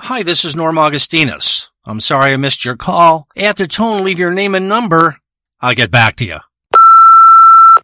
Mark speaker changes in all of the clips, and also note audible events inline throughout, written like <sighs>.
Speaker 1: Hi, this is Norm Augustinus. I'm sorry I missed your call. At the tone, leave your name and number. I'll get back to you.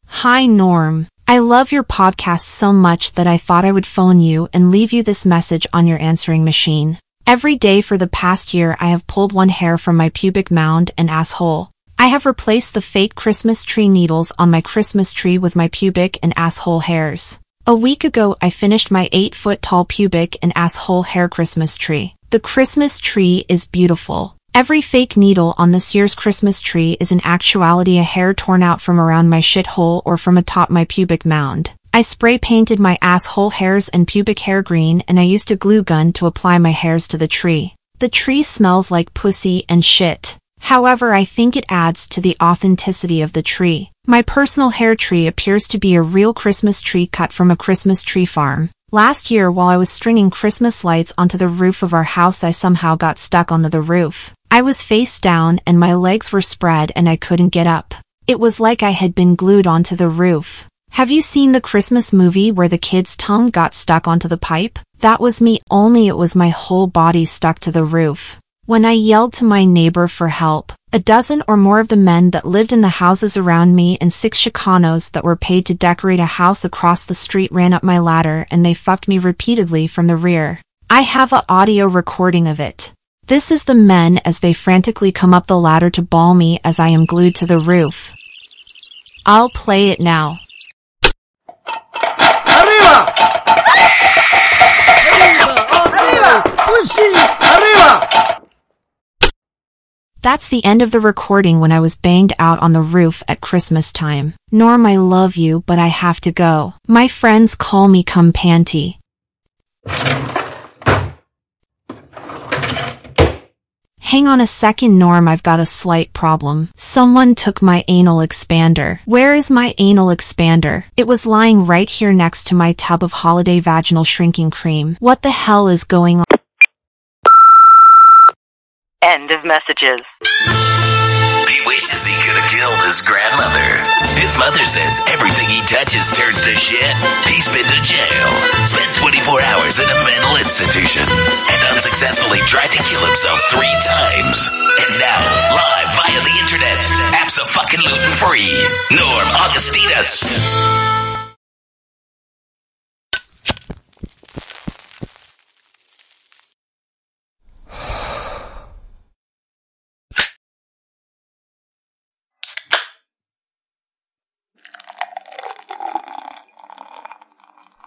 Speaker 2: Hi, Norm. I love your podcast so much that I thought I would phone you and leave you this message on your answering machine. Every day for the past year, I have pulled one hair from my pubic mound and asshole. I have replaced the fake Christmas tree needles on my Christmas tree with my pubic and asshole hairs. A week ago, I finished my 8 foot tall pubic and asshole hair Christmas tree. The Christmas tree is beautiful. Every fake needle on this year's Christmas tree is in actuality a hair torn out from around my shithole or from atop my pubic mound. I spray painted my asshole hairs and pubic hair green and I used a glue gun to apply my hairs to the tree. The tree smells like pussy and shit. However, I think it adds to the authenticity of the tree. My personal hair tree appears to be a real Christmas tree cut from a Christmas tree farm. Last year, while I was stringing Christmas lights onto the roof of our house, I somehow got stuck onto the roof. I was face down and my legs were spread and I couldn't get up. It was like I had been glued onto the roof. Have you seen the Christmas movie where the kid's tongue got stuck onto the pipe? That was me, only it was my whole body stuck to the roof. When I yelled to my neighbor for help, a dozen or more of the men that lived in the houses around me and six Chicanos that were paid to decorate a house across the street ran up my ladder and they fucked me repeatedly from the rear. I have a audio recording of it. This is the men as they frantically come up the ladder to ball me as I am glued to the roof. I'll play it now.
Speaker 3: ¡Arriba! ¡Arriba! ¡Pussy! ¡Arriba!
Speaker 2: That's the end of the recording when I was banged out on the roof at Christmas time. Norm, I love you, but I have to go. My friends call me cum panty. Hang on a second, Norm, I've got a slight problem. Someone took my anal expander. Where is my anal expander? It was lying right here next to my tub of holiday vaginal shrinking cream. What the hell is going on?
Speaker 4: End of messages.
Speaker 5: He wishes he could have killed his grandmother. His mother says everything he touches turns to shit. He's been to jail, spent 24 hours in a mental institution, and unsuccessfully tried to kill himself three times. And now, live via the internet, abso-fucking-lutin free, Norm Augustinus.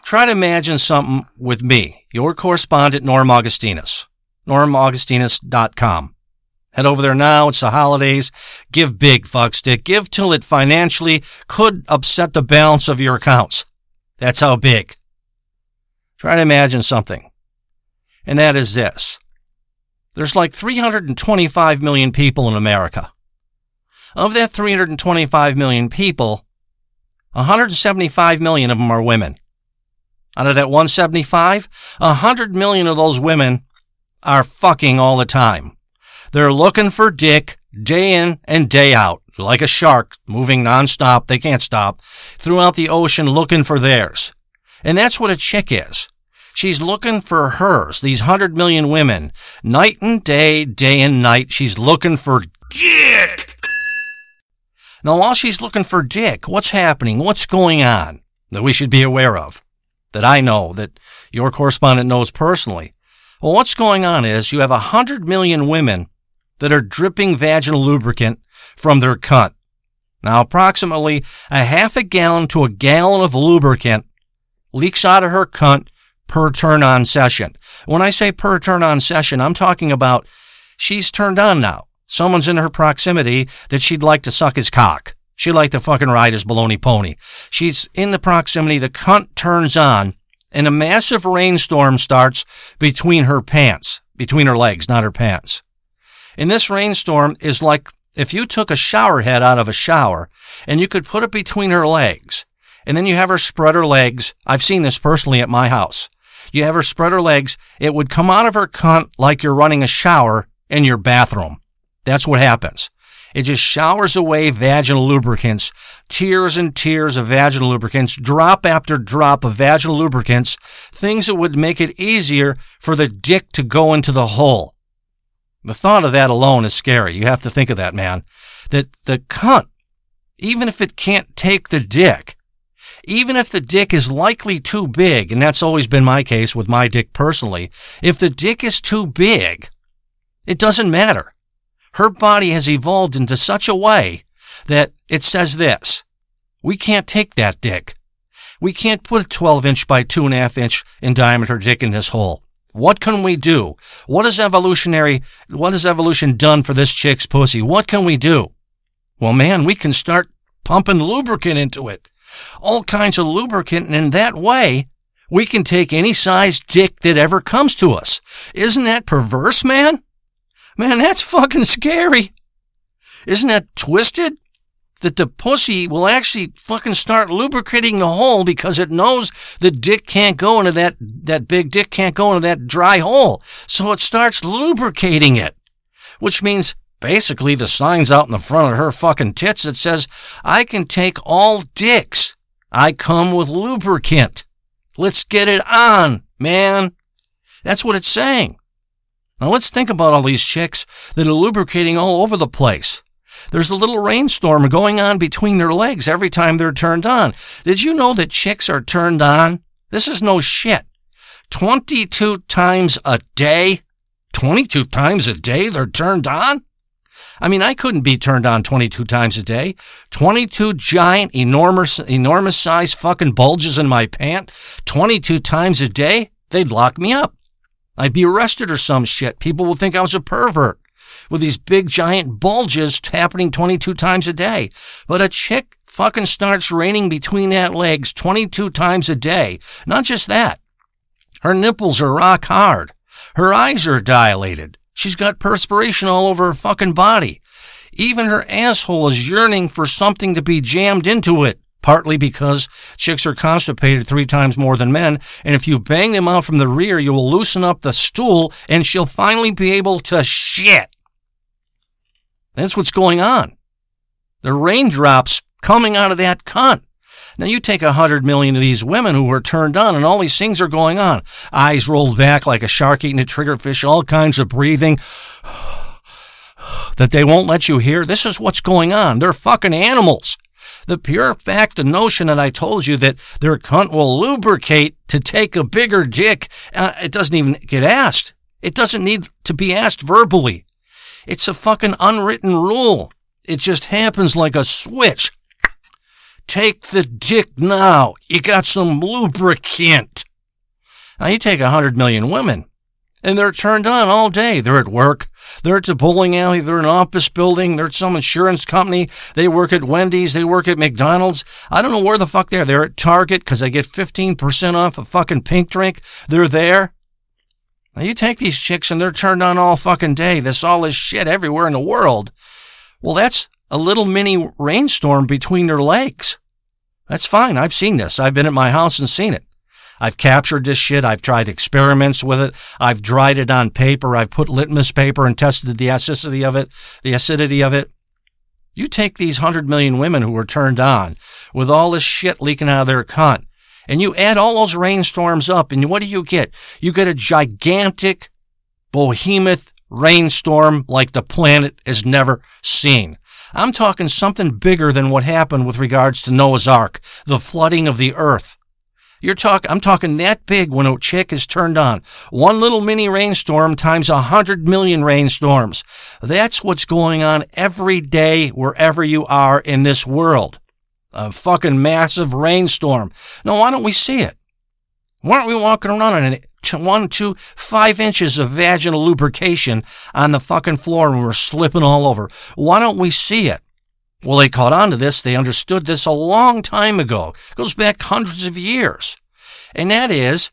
Speaker 1: Try to imagine something with me, your correspondent Norm Augustinus. NormAugustinus.com. Head over there now. It's the holidays. Give big, fuckstick. Give till it financially could upset the balance of your accounts. That's how big. Try to imagine something. And that is this. There's like 325 million people in America. Of that 325 million people, 175 million of them are women. Out of that 175, 100 million of those women are fucking all the time. They're looking for dick day in and day out, like a shark moving nonstop. They can't stop throughout the ocean looking for theirs. And that's what a chick is. She's looking for hers, these 100 million women. Night and day, day and night, she's looking for dick. Now, while she's looking for dick, what's happening? What's going on that we should be aware of? That I know, that your correspondent knows personally. Well, what's going on is you have a hundred million women that are dripping vaginal lubricant from their cunt. Now, approximately a half a gallon to a gallon of lubricant leaks out of her cunt per turn on session. When I say per turn on session, I'm talking about she's turned on now. Someone's in her proximity that she'd like to suck his cock. She'd like to fucking ride his baloney pony. She's in the proximity, the cunt turns on, and a massive rainstorm starts between her pants, between her legs, not her pants. And this rainstorm is like if you took a shower head out of a shower and you could put it between her legs, and then you have her spread her legs. I've seen this personally at my house. You have her spread her legs. It would come out of her cunt like you're running a shower in your bathroom. That's what happens. It just showers away vaginal lubricants, tears and tears of vaginal lubricants, drop after drop of vaginal lubricants, things that would make it easier for the dick to go into the hole. The thought of that alone is scary. You have to think of that, man. That the cunt, even if it can't take the dick, even if the dick is likely too big, and that's always been my case with my dick personally, if the dick is too big, it doesn't matter. Her body has evolved into such a way that it says this. We can't take that dick. We can't put a 12 inch by 2.5 inch in diameter dick in this hole. What can we do? What is evolutionary, what has evolution done for this chick's pussy? What can we do? Well, man, we can start pumping lubricant into it. All kinds of lubricant, and in that way, we can take any size dick that ever comes to us. Isn't that perverse, man? Man, that's fucking scary. Isn't that twisted? That the pussy will actually fucking start lubricating the hole because it knows the dick can't go into that, that big dick can't go into that dry hole. So it starts lubricating it. Which means basically the sign's out in the front of her fucking tits that says, I can take all dicks. I come with lubricant. Let's get it on, man. That's what it's saying. Now let's think about all these chicks that are lubricating all over the place. There's a little rainstorm going on between their legs every time they're turned on. Did you know that chicks are turned on? This is no shit. 22 times a day? 22 times a day they're turned on? I mean, I couldn't be turned on 22 times a day. 22 giant, enormous, enormous size fucking bulges in my pant. 22 times a day? They'd lock me up. I'd be arrested or some shit. People would think I was a pervert with these big giant bulges happening 22 times a day. But a chick fucking starts raining between that legs 22 times a day. Not just that. Her nipples are rock hard. Her eyes are dilated. She's got perspiration all over her fucking body. Even her asshole is yearning for something to be jammed into it partly because chicks are constipated three times more than men, and if you bang them out from the rear, you will loosen up the stool and she'll finally be able to shit. That's what's going on. The raindrops coming out of that cunt. Now you take a hundred million of these women who are turned on and all these things are going on. Eyes rolled back like a shark eating a triggerfish, all kinds of breathing <sighs> that they won't let you hear. This is what's going on. They're fucking animals. The pure fact, the notion that I told you that their cunt will lubricate to take a bigger dick, uh, it doesn't even get asked. It doesn't need to be asked verbally. It's a fucking unwritten rule. It just happens like a switch. Take the dick now. You got some lubricant. Now you take a hundred million women and they're turned on all day. They're at work. They're at a bowling alley. They're in an office building. They're at some insurance company. They work at Wendy's. They work at McDonald's. I don't know where the fuck they're. They're at Target because they get 15% off a fucking pink drink. They're there. Now you take these chicks and they're turned on all fucking day. This all this shit everywhere in the world. Well, that's a little mini rainstorm between their legs. That's fine. I've seen this. I've been at my house and seen it. I've captured this shit. I've tried experiments with it. I've dried it on paper. I've put litmus paper and tested the acidity of it, the acidity of it. You take these hundred million women who are turned on with all this shit leaking out of their cunt and you add all those rainstorms up and what do you get? You get a gigantic behemoth rainstorm like the planet has never seen. I'm talking something bigger than what happened with regards to Noah's Ark, the flooding of the earth. You're talking, I'm talking that big when a chick is turned on. One little mini rainstorm times a hundred million rainstorms. That's what's going on every day wherever you are in this world. A fucking massive rainstorm. Now, why don't we see it? Why aren't we walking around in one, two, five inches of vaginal lubrication on the fucking floor and we're slipping all over? Why don't we see it? Well, they caught on to this. They understood this a long time ago. It goes back hundreds of years. And that is,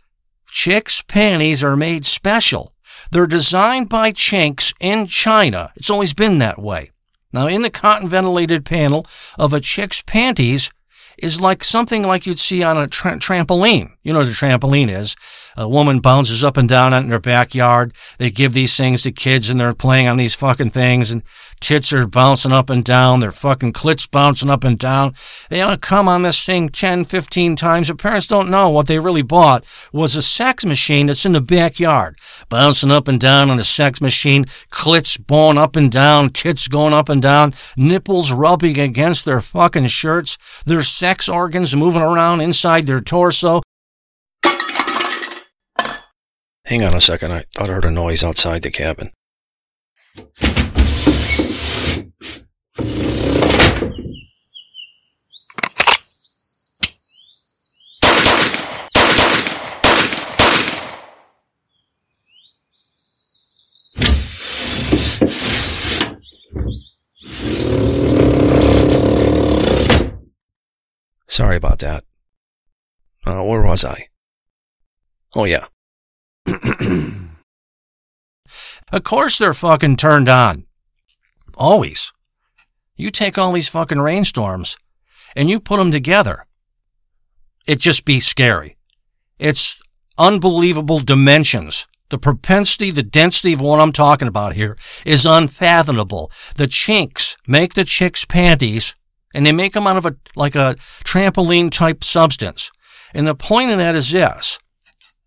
Speaker 1: chicks' panties are made special. They're designed by chinks in China. It's always been that way. Now, in the cotton ventilated panel of a chick's panties is like something like you'd see on a tra- trampoline. You know what a trampoline is. A woman bounces up and down in their backyard. They give these things to kids and they're playing on these fucking things and tits are bouncing up and down. Their fucking clits bouncing up and down. They to come on this thing 10, 15 times. The parents don't know what they really bought was a sex machine that's in the backyard. Bouncing up and down on a sex machine. Clits going up and down. Tits going up and down. Nipples rubbing against their fucking shirts. Their sex organs moving around inside their torso.
Speaker 6: Hang on a second. I thought I heard a noise outside the cabin. Sorry about that. Uh, where was I? Oh yeah.
Speaker 1: Of course they're fucking turned on. Always. You take all these fucking rainstorms and you put them together. It just be scary. It's unbelievable dimensions. The propensity, the density of what I'm talking about here is unfathomable. The chinks make the chicks panties and they make them out of a, like a trampoline type substance. And the point of that is this.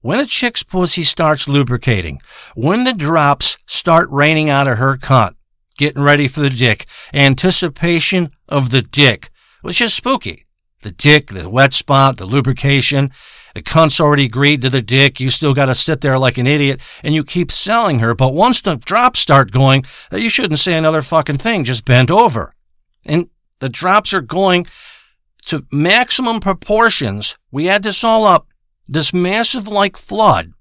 Speaker 1: When a chick's pussy starts lubricating, when the drops start raining out of her cunt, getting ready for the dick, anticipation of the dick, which is spooky. The dick, the wet spot, the lubrication, the cunt's already agreed to the dick. You still got to sit there like an idiot and you keep selling her. But once the drops start going, uh, you shouldn't say another fucking thing. Just bend over. And the drops are going to maximum proportions. We add this all up this massive like flood.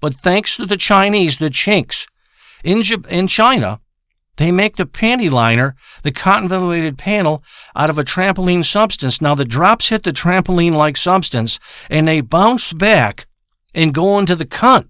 Speaker 1: But thanks to the Chinese, the chinks, in, in China, they make the panty liner, the cotton ventilated panel, out of a trampoline substance. Now the drops hit the trampoline like substance and they bounce back and go into the cunt.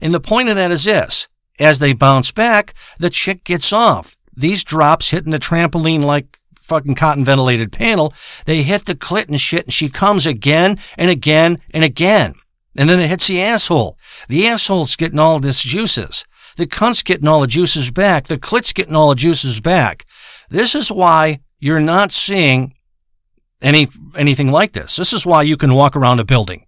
Speaker 1: And the point of that is this. As they bounce back, the chick gets off. These drops hitting the trampoline like fucking cotton ventilated panel, they hit the clit and shit, and she comes again and again and again. And then it hits the asshole. The asshole's getting all this juices. The cunt's getting all the juices back. The clit's getting all the juices back. This is why you're not seeing any anything like this. This is why you can walk around a building.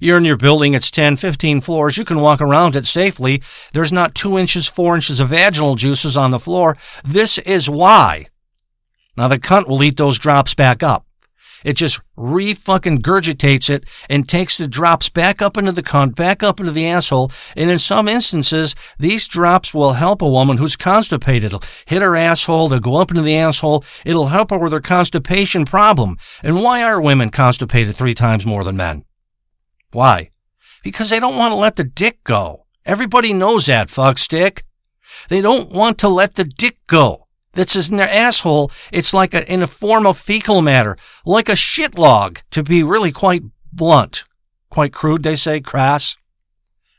Speaker 1: You're in your building, it's 10, 15 floors, you can walk around it safely. There's not two inches, four inches of vaginal juices on the floor. This is why now the cunt will eat those drops back up. It just re-fucking gurgitates it and takes the drops back up into the cunt, back up into the asshole. And in some instances, these drops will help a woman who's constipated. It'll hit her asshole, to go up into the asshole. It'll help her with her constipation problem. And why are women constipated three times more than men? Why? Because they don't want to let the dick go. Everybody knows that, fuck stick. They don't want to let the dick go that's in their asshole, it's like a, in a form of fecal matter, like a shit log, to be really quite blunt. Quite crude, they say, crass.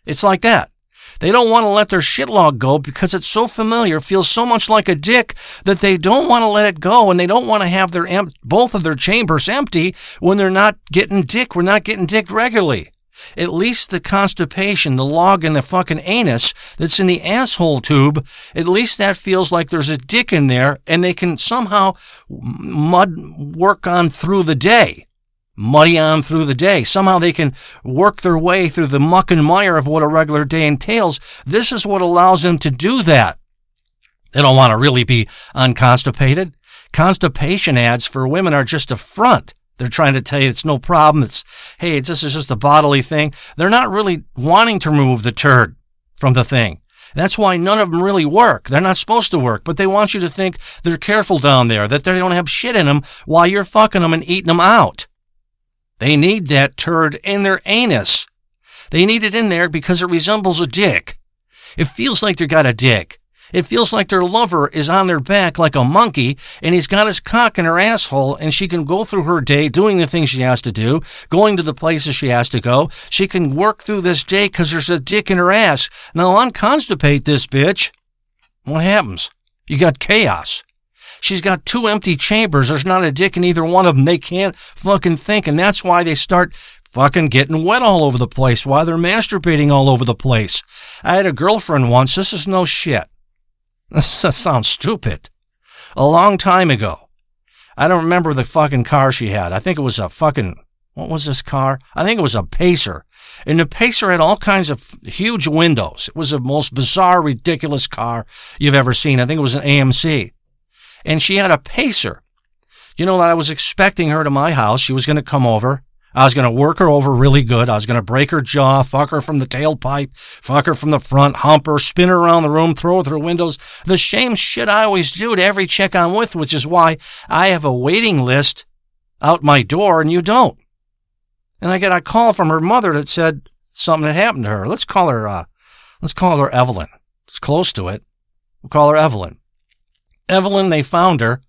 Speaker 1: It's like that. They don't want to let their shit log go because it's so familiar, feels so much like a dick that they don't want to let it go and they don't want to have their em- both of their chambers empty when they're not getting dick. We're not getting dick regularly. At least the constipation, the log in the fucking anus that's in the asshole tube, at least that feels like there's a dick in there and they can somehow mud work on through the day. Muddy on through the day. Somehow they can work their way through the muck and mire of what a regular day entails. This is what allows them to do that. They don't want to really be unconstipated. Constipation ads for women are just a front. They're trying to tell you it's no problem. It's, hey, this is just a bodily thing. They're not really wanting to remove the turd from the thing. That's why none of them really work. They're not supposed to work, but they want you to think they're careful down there, that they don't have shit in them while you're fucking them and eating them out. They need that turd in their anus. They need it in there because it resembles a dick. It feels like they've got a dick. It feels like their lover is on their back like a monkey and he's got his cock in her asshole and she can go through her day doing the things she has to do, going to the places she has to go. She can work through this day because there's a dick in her ass. Now unconstipate this bitch. What happens? You got chaos. She's got two empty chambers. There's not a dick in either one of them. They can't fucking think. And that's why they start fucking getting wet all over the place why they're masturbating all over the place. I had a girlfriend once. This is no shit. <laughs> This sounds stupid. A long time ago. I don't remember the fucking car she had. I think it was a fucking, what was this car? I think it was a Pacer. And the Pacer had all kinds of huge windows. It was the most bizarre, ridiculous car you've ever seen. I think it was an AMC. And she had a Pacer. You know, I was expecting her to my house. She was going to come over. I was going to work her over really good. I was going to break her jaw, fuck her from the tailpipe, fuck her from the front, hump her, spin her around the room, throw her through windows. The same shit I always do to every chick I'm with, which is why I have a waiting list out my door and you don't. And I get a call from her mother that said something had happened to her. Let's call her, uh, let's call her Evelyn. It's close to it. We'll call her Evelyn. Evelyn, they found her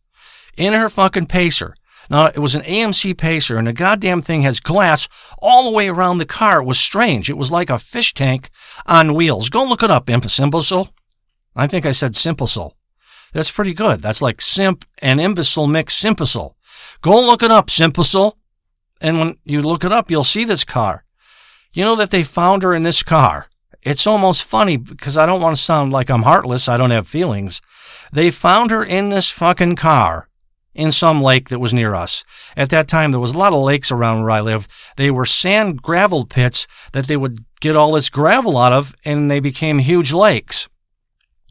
Speaker 1: in her fucking pacer. Now, it was an AMC Pacer, and the goddamn thing has glass all the way around the car. It was strange. It was like a fish tank on wheels. Go look it up, imbecile. I think I said simpicile. That's pretty good. That's like simp and imbecile mix simpicile. Go look it up, simpicile. And when you look it up, you'll see this car. You know that they found her in this car. It's almost funny because I don't want to sound like I'm heartless. I don't have feelings. They found her in this fucking car in some lake that was near us. At that time, there was a lot of lakes around where I live. They were sand gravel pits that they would get all this gravel out of, and they became huge lakes.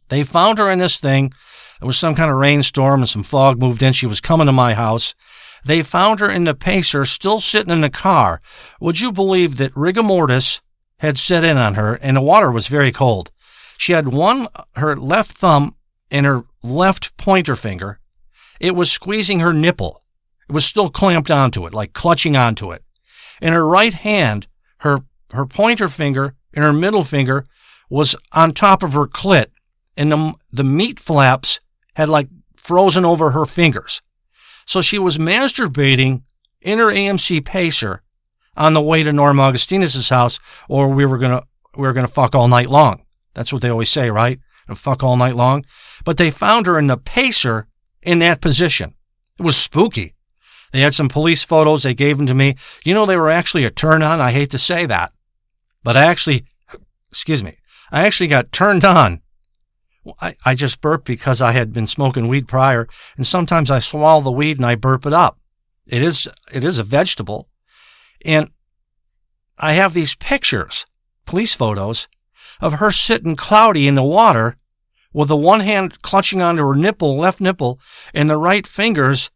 Speaker 1: They found her in this thing. There was some kind of rainstorm and some fog moved in. She was coming to my house. They found her in the pacer, still sitting in the car. Would you believe that rigor mortis had set in on her and the water was very cold? She had one, her left thumb and her left pointer finger it was squeezing her nipple. It was still clamped onto it, like clutching onto it. In her right hand, her, her pointer finger and her middle finger was on top of her clit, and the, the meat flaps had like frozen over her fingers. So she was masturbating in her AMC Pacer on the way to Norm Augustinus's house, or we were gonna we were gonna fuck all night long. That's what they always say, right? And fuck all night long. But they found her in the Pacer in that position. It was spooky. They had some police photos. They gave them to me. You know, they were actually a turn on. I hate to say that, but I actually, excuse me, I actually got turned on. I, I just burped because I had been smoking weed prior, and sometimes I swallow the weed and I burp it up. It is, it is a vegetable. And I have these pictures, police photos, of her sitting cloudy in the water with the one hand clutching onto her nipple, left nipple, and the right fingers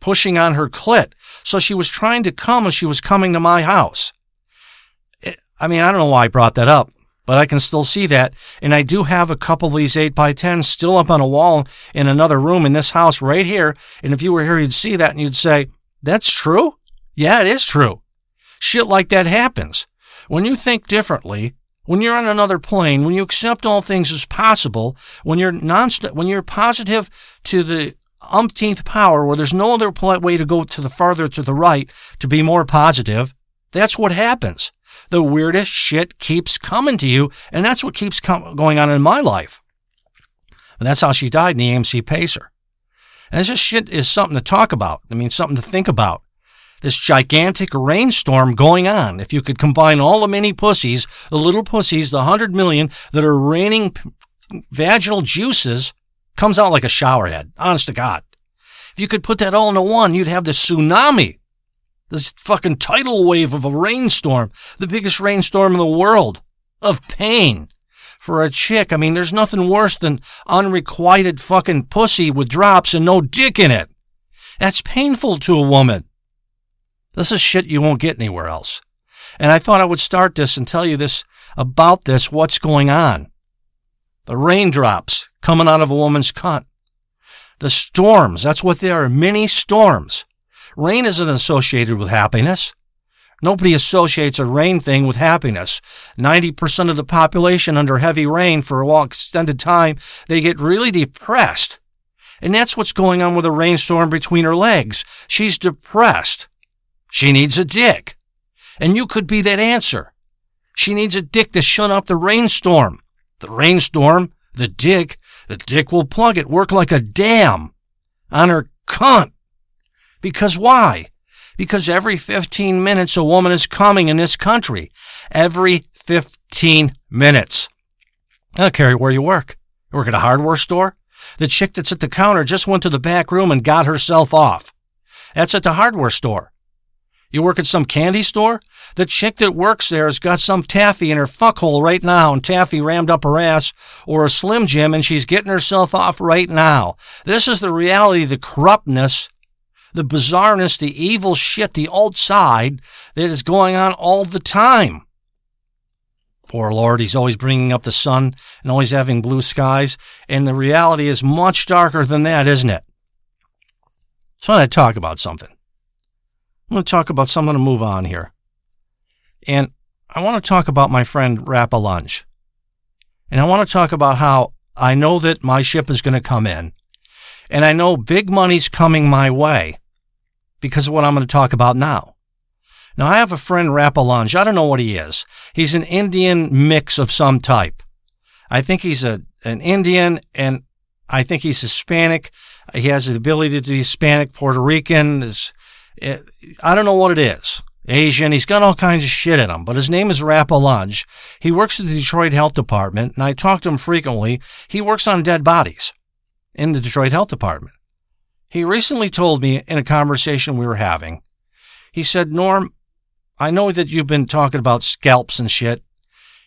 Speaker 1: pushing on her clit. So she was trying to come as she was coming to my house. It, I mean, I don't know why I brought that up, but I can still see that. And I do have a couple of these 8 by 10s still up on a wall in another room in this house right here. And if you were here, you'd see that and you'd say, that's true? Yeah, it is true. Shit like that happens. When you think differently, when you're on another plane, when you accept all things as possible, when you're non when you're positive to the umpteenth power, where there's no other way to go to the farther to the right to be more positive, that's what happens. The weirdest shit keeps coming to you, and that's what keeps com- going on in my life. And that's how she died in the AMC Pacer. And this shit is something to talk about. I mean, something to think about this gigantic rainstorm going on. If you could combine all the mini pussies, the little pussies, the hundred million that are raining vaginal juices, comes out like a showerhead. Honest to God. If you could put that all into one, you'd have the tsunami. This fucking tidal wave of a rainstorm, the biggest rainstorm in the world of pain for a chick. I mean, there's nothing worse than unrequited fucking pussy with drops and no dick in it. That's painful to a woman. This is shit you won't get anywhere else. And I thought I would start this and tell you this about this, what's going on. The raindrops coming out of a woman's cunt. The storms, that's what they are, mini storms. Rain isn't associated with happiness. Nobody associates a rain thing with happiness. 90% of the population under heavy rain for a long extended time, they get really depressed. And that's what's going on with a rainstorm between her legs. She's depressed. She needs a dick. And you could be that answer. She needs a dick to shut off the rainstorm. The rainstorm, the dick, the dick will plug it, work like a dam on her cunt. Because why? Because every 15 minutes a woman is coming in this country. Every 15 minutes. I don't care where you work. You work at a hardware store? The chick that's at the counter just went to the back room and got herself off. That's at the hardware store. You work at some candy store? The chick that works there has got some taffy in her fuckhole right now and taffy rammed up her ass or a Slim Jim and she's getting herself off right now. This is the reality, the corruptness, the bizarreness, the evil shit, the old side that is going on all the time. Poor Lord, he's always bringing up the sun and always having blue skies, and the reality is much darker than that, isn't it? So I want to talk about something. I'm going to talk about something to move on here. And I want to talk about my friend Rappa Lunge. And I want to talk about how I know that my ship is going to come in. And I know big money's coming my way because of what I'm going to talk about now. Now, I have a friend, Rapalunge. I don't know what he is. He's an Indian mix of some type. I think he's a, an Indian and I think he's Hispanic. He has the ability to be Hispanic, Puerto Rican. I don't know what it is. Asian. He's got all kinds of shit in him, but his name is Rapalunge. He works at the Detroit Health Department, and I talk to him frequently. He works on dead bodies in the Detroit Health Department. He recently told me in a conversation we were having, he said, Norm, I know that you've been talking about scalps and shit,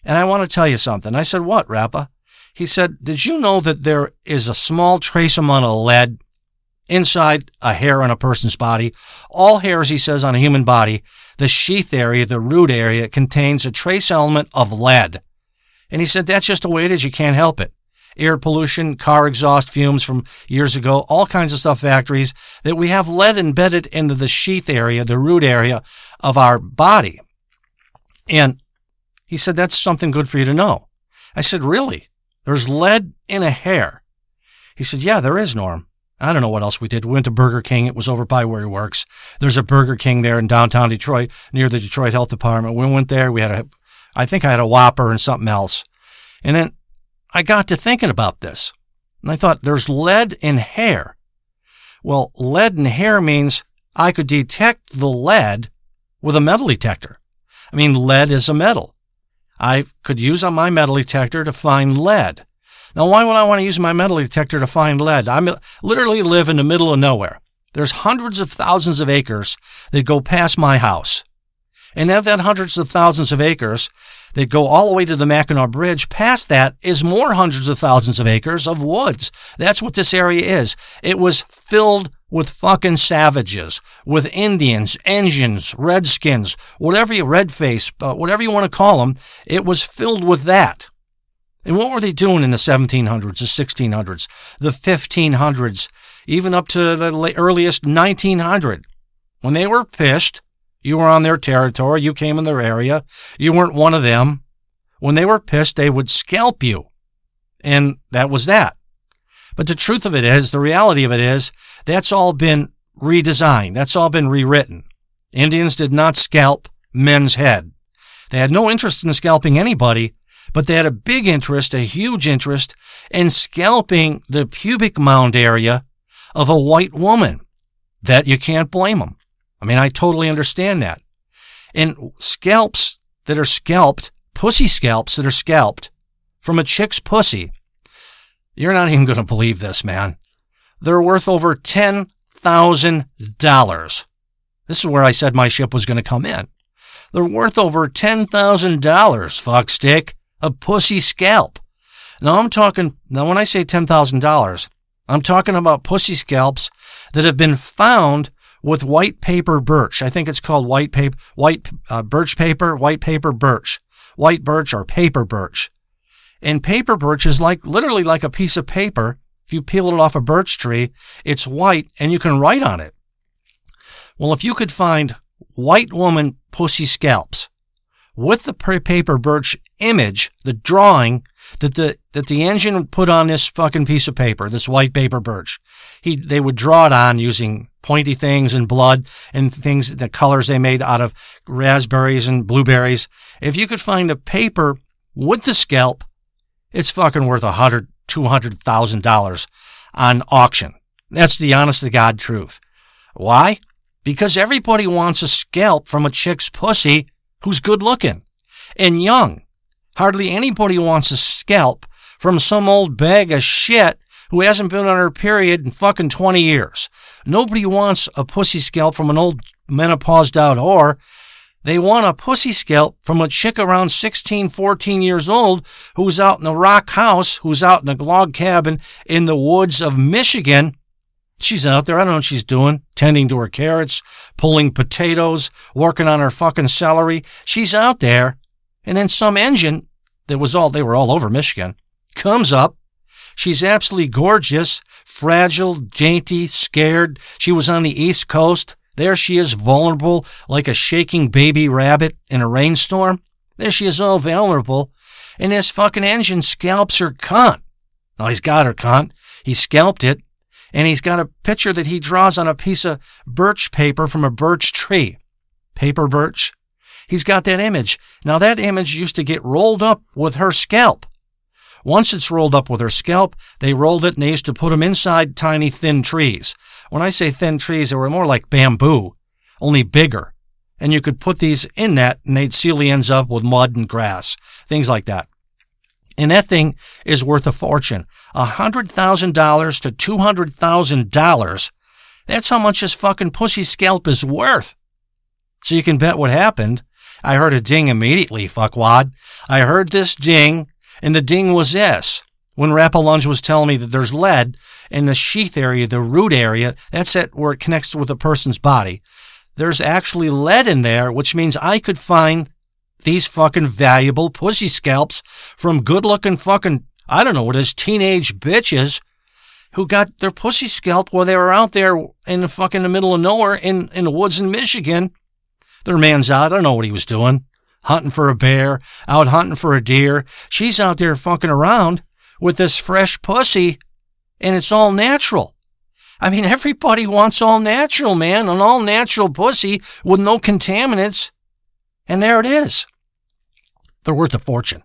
Speaker 1: and I want to tell you something. I said, What, Rappa? He said, Did you know that there is a small trace amount of lead inside a hair on a person's body? All hairs, he says, on a human body, the sheath area, the root area, contains a trace element of lead. And he said, That's just the way it is. You can't help it air pollution, car exhaust fumes from years ago, all kinds of stuff, factories, that we have lead embedded into the sheath area, the root area of our body. And he said, that's something good for you to know. I said, really? There's lead in a hair. He said, yeah, there is, Norm. I don't know what else we did. We went to Burger King. It was over by where he works. There's a Burger King there in downtown Detroit near the Detroit Health Department. We went there. We had a, I think I had a Whopper and something else. And then I got to thinking about this. And I thought, there's lead in hair. Well, lead in hair means I could detect the lead with a metal detector. I mean, lead is a metal. I could use on my metal detector to find lead. Now, why would I want to use my metal detector to find lead? I literally live in the middle of nowhere. There's hundreds of thousands of acres that go past my house. And of that hundreds of thousands of acres, that go all the way to the Mackinac Bridge. Past that is more hundreds of thousands of acres of woods. That's what this area is. It was filled with fucking savages, with Indians, engines, redskins, whatever you, red face, uh, whatever you want to call them. It was filled with that. And what were they doing in the 1700s, the 1600s, the 1500s, even up to the earliest 1900? When they were pissed, you were on their territory. You came in their area. You weren't one of them. When they were pissed, they would scalp you. And that was that. But the truth of it is, the reality of it is, that's all been redesigned. That's all been rewritten. Indians did not scalp men's head. They had no interest in scalping anybody, but they had a big interest, a huge interest in scalping the pubic mound area of a white woman. That you can't blame them. I mean, I totally understand that. And scalps that are scalped, pussy scalps that are scalped from a chick's pussy, you're not even going to believe this, man. They're worth over $10,000. This is where I said my ship was going to come in. They're worth over $10,000, fuck stick, a pussy scalp. Now I'm talking, now when I say $10,000, I'm talking about pussy scalps that have been found with white paper birch. I think it's called white paper, white uh, birch paper, white paper birch, white birch or paper birch. And paper birch is like literally like a piece of paper. If you peel it off a birch tree, it's white and you can write on it. Well, if you could find white woman pussy scalps with the paper birch image, the drawing that the that the engine put on this fucking piece of paper, this white paper birch. He they would draw it on using pointy things and blood and things the colors they made out of raspberries and blueberries. If you could find a paper with the scalp, it's fucking worth a hundred, two hundred thousand dollars on auction. That's the honest to God truth. Why? Because everybody wants a scalp from a chick's pussy who's good looking and young. Hardly anybody wants a scalp from some old bag of shit who hasn't been on her period in fucking 20 years. Nobody wants a pussy scalp from an old menopaused out whore. They want a pussy scalp from a chick around 16, 14 years old who's out in a rock house, who's out in a log cabin in the woods of Michigan. She's out there. I don't know what she's doing. Tending to her carrots, pulling potatoes, working on her fucking celery. She's out there. And then some engine that was all, they were all over Michigan, comes up. She's absolutely gorgeous, fragile, dainty, scared. She was on the East Coast. There she is, vulnerable, like a shaking baby rabbit in a rainstorm. There she is, all vulnerable. And this fucking engine scalps her cunt. Now he's got her cunt. He scalped it. And he's got a picture that he draws on a piece of birch paper from a birch tree. Paper birch. He's got that image. Now that image used to get rolled up with her scalp. Once it's rolled up with her scalp, they rolled it and they used to put them inside tiny thin trees. When I say thin trees, they were more like bamboo, only bigger. And you could put these in that and they'd seal the ends up with mud and grass, things like that. And that thing is worth a fortune. $100,000 to $200,000. That's how much this fucking pussy scalp is worth. So you can bet what happened. I heard a ding immediately, fuckwad. I heard this ding, and the ding was this. When Rapalunge was telling me that there's lead in the sheath area, the root area, that's it where it connects with a person's body. There's actually lead in there, which means I could find these fucking valuable pussy scalps from good looking fucking, I don't know what it is, teenage bitches who got their pussy scalp while they were out there in the fucking the middle of nowhere in, in the woods in Michigan. Their man's out. I don't know what he was doing. Hunting for a bear, out hunting for a deer. She's out there fucking around with this fresh pussy and it's all natural. I mean, <laughs> everybody wants all natural, man, an all natural pussy with no contaminants. And there it is. They're worth a fortune.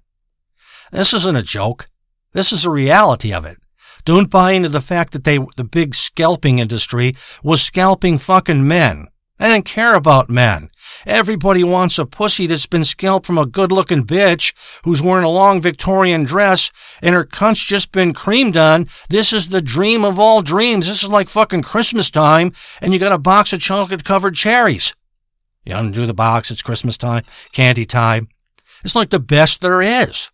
Speaker 1: This isn't a joke. This is a reality of it. Don't buy into the fact that they, the big scalping industry was scalping fucking men. I didn't care about men. Everybody wants a pussy that's been scalped from a good looking bitch who's wearing a long Victorian dress and her cunt's just been creamed on. This is the dream of all dreams. This is like fucking Christmas time and you got a box of chocolate covered cherries. You undo the box, it's Christmas time, candy time. It's like the best there is.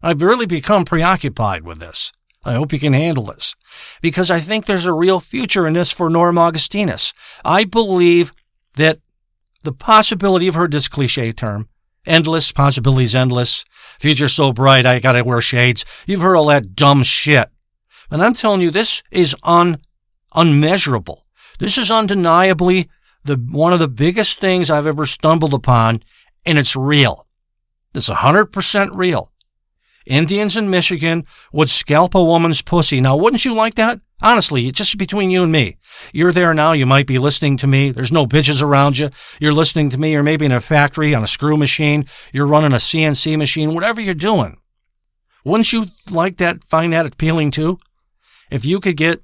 Speaker 1: I've really become preoccupied with this. I hope you can handle this. Because I think there's a real future in this for Norm Augustinus. I believe that the possibility of her, this cliche term, endless, possibilities endless, future so bright I gotta wear shades. You've heard all that dumb shit. And I'm telling you, this is un, unmeasurable. This is undeniably the, one of the biggest things I've ever stumbled upon, and it's real. It's 100% real. Indians in Michigan would scalp a woman's pussy. Now, wouldn't you like that? Honestly, it's just between you and me. You're there now. You might be listening to me. There's no bitches around you. You're listening to me. You're maybe in a factory on a screw machine. You're running a CNC machine, whatever you're doing. Wouldn't you like that, find that appealing too? If you could get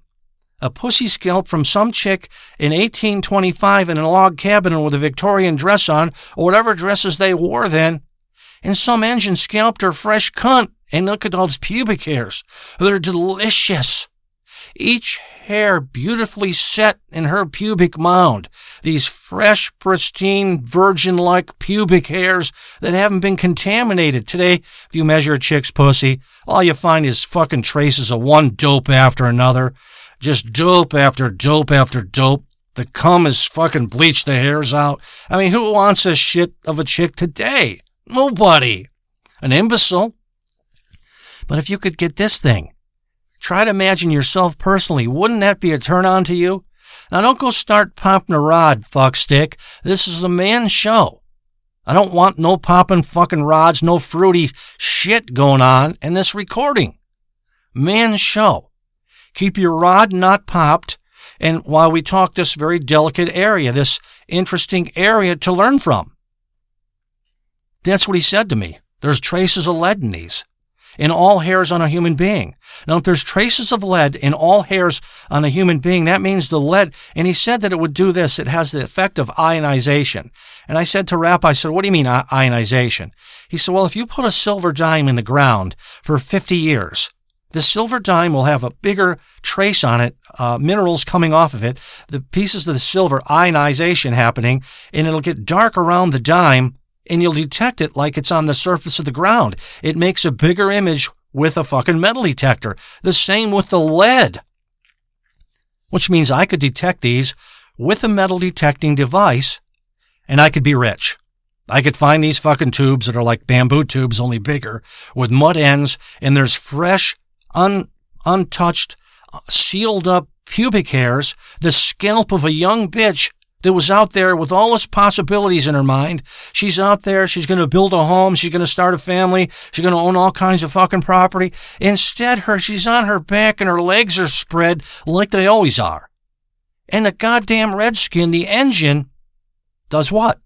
Speaker 1: a pussy scalp from some chick in 1825 in a log cabin with a Victorian dress on, or whatever dresses they wore then, and some engine scalped her fresh cunt. And look at all those pubic hairs. They're delicious. Each hair beautifully set in her pubic mound. These fresh, pristine, virgin-like pubic hairs that haven't been contaminated. Today, if you measure a chick's pussy, all you find is fucking traces of one dope after another. Just dope after dope after dope. The cum has fucking bleached the hairs out. I mean, who wants a shit of a chick today? Nobody. An imbecile. But if you could get this thing, try to imagine yourself personally. Wouldn't that be a turn on to you? Now don't go start popping a rod, fuckstick. This is a man's show. I don't want no popping fucking rods, no fruity shit going on in this recording. Man's show. Keep your rod not popped. And while we talk this very delicate area, this interesting area to learn from. That's what he said to me. There's traces of lead in these. in all hairs on a human being. Now, if there's traces of lead in all hairs on a human being, that means the lead, and he said that it would do this. It has the effect of ionization. And I said to Rap, I said, what do you mean ionization? He said, well, if you put a silver dime in the ground for 50 years, the silver dime will have a bigger trace on it, uh, minerals coming off of it, the pieces of the silver ionization happening, and it'll get dark around the dime and you'll detect it like it's on the surface of the ground. It makes a bigger image with a fucking metal detector. The same with the lead. Which means I could detect these with a metal detecting device and I could be rich. I could find these fucking tubes that are like bamboo tubes, only bigger, with mud ends, and there's fresh, un, untouched, sealed up pubic hairs, the scalp of a young bitch that was out there with all its possibilities in her mind. She's out there. She's going to build a home. She's going to start a family. She's going to own all kinds of fucking property. Instead, her, she's on her back and her legs are spread like they always are. And the goddamn redskin, the engine, does what?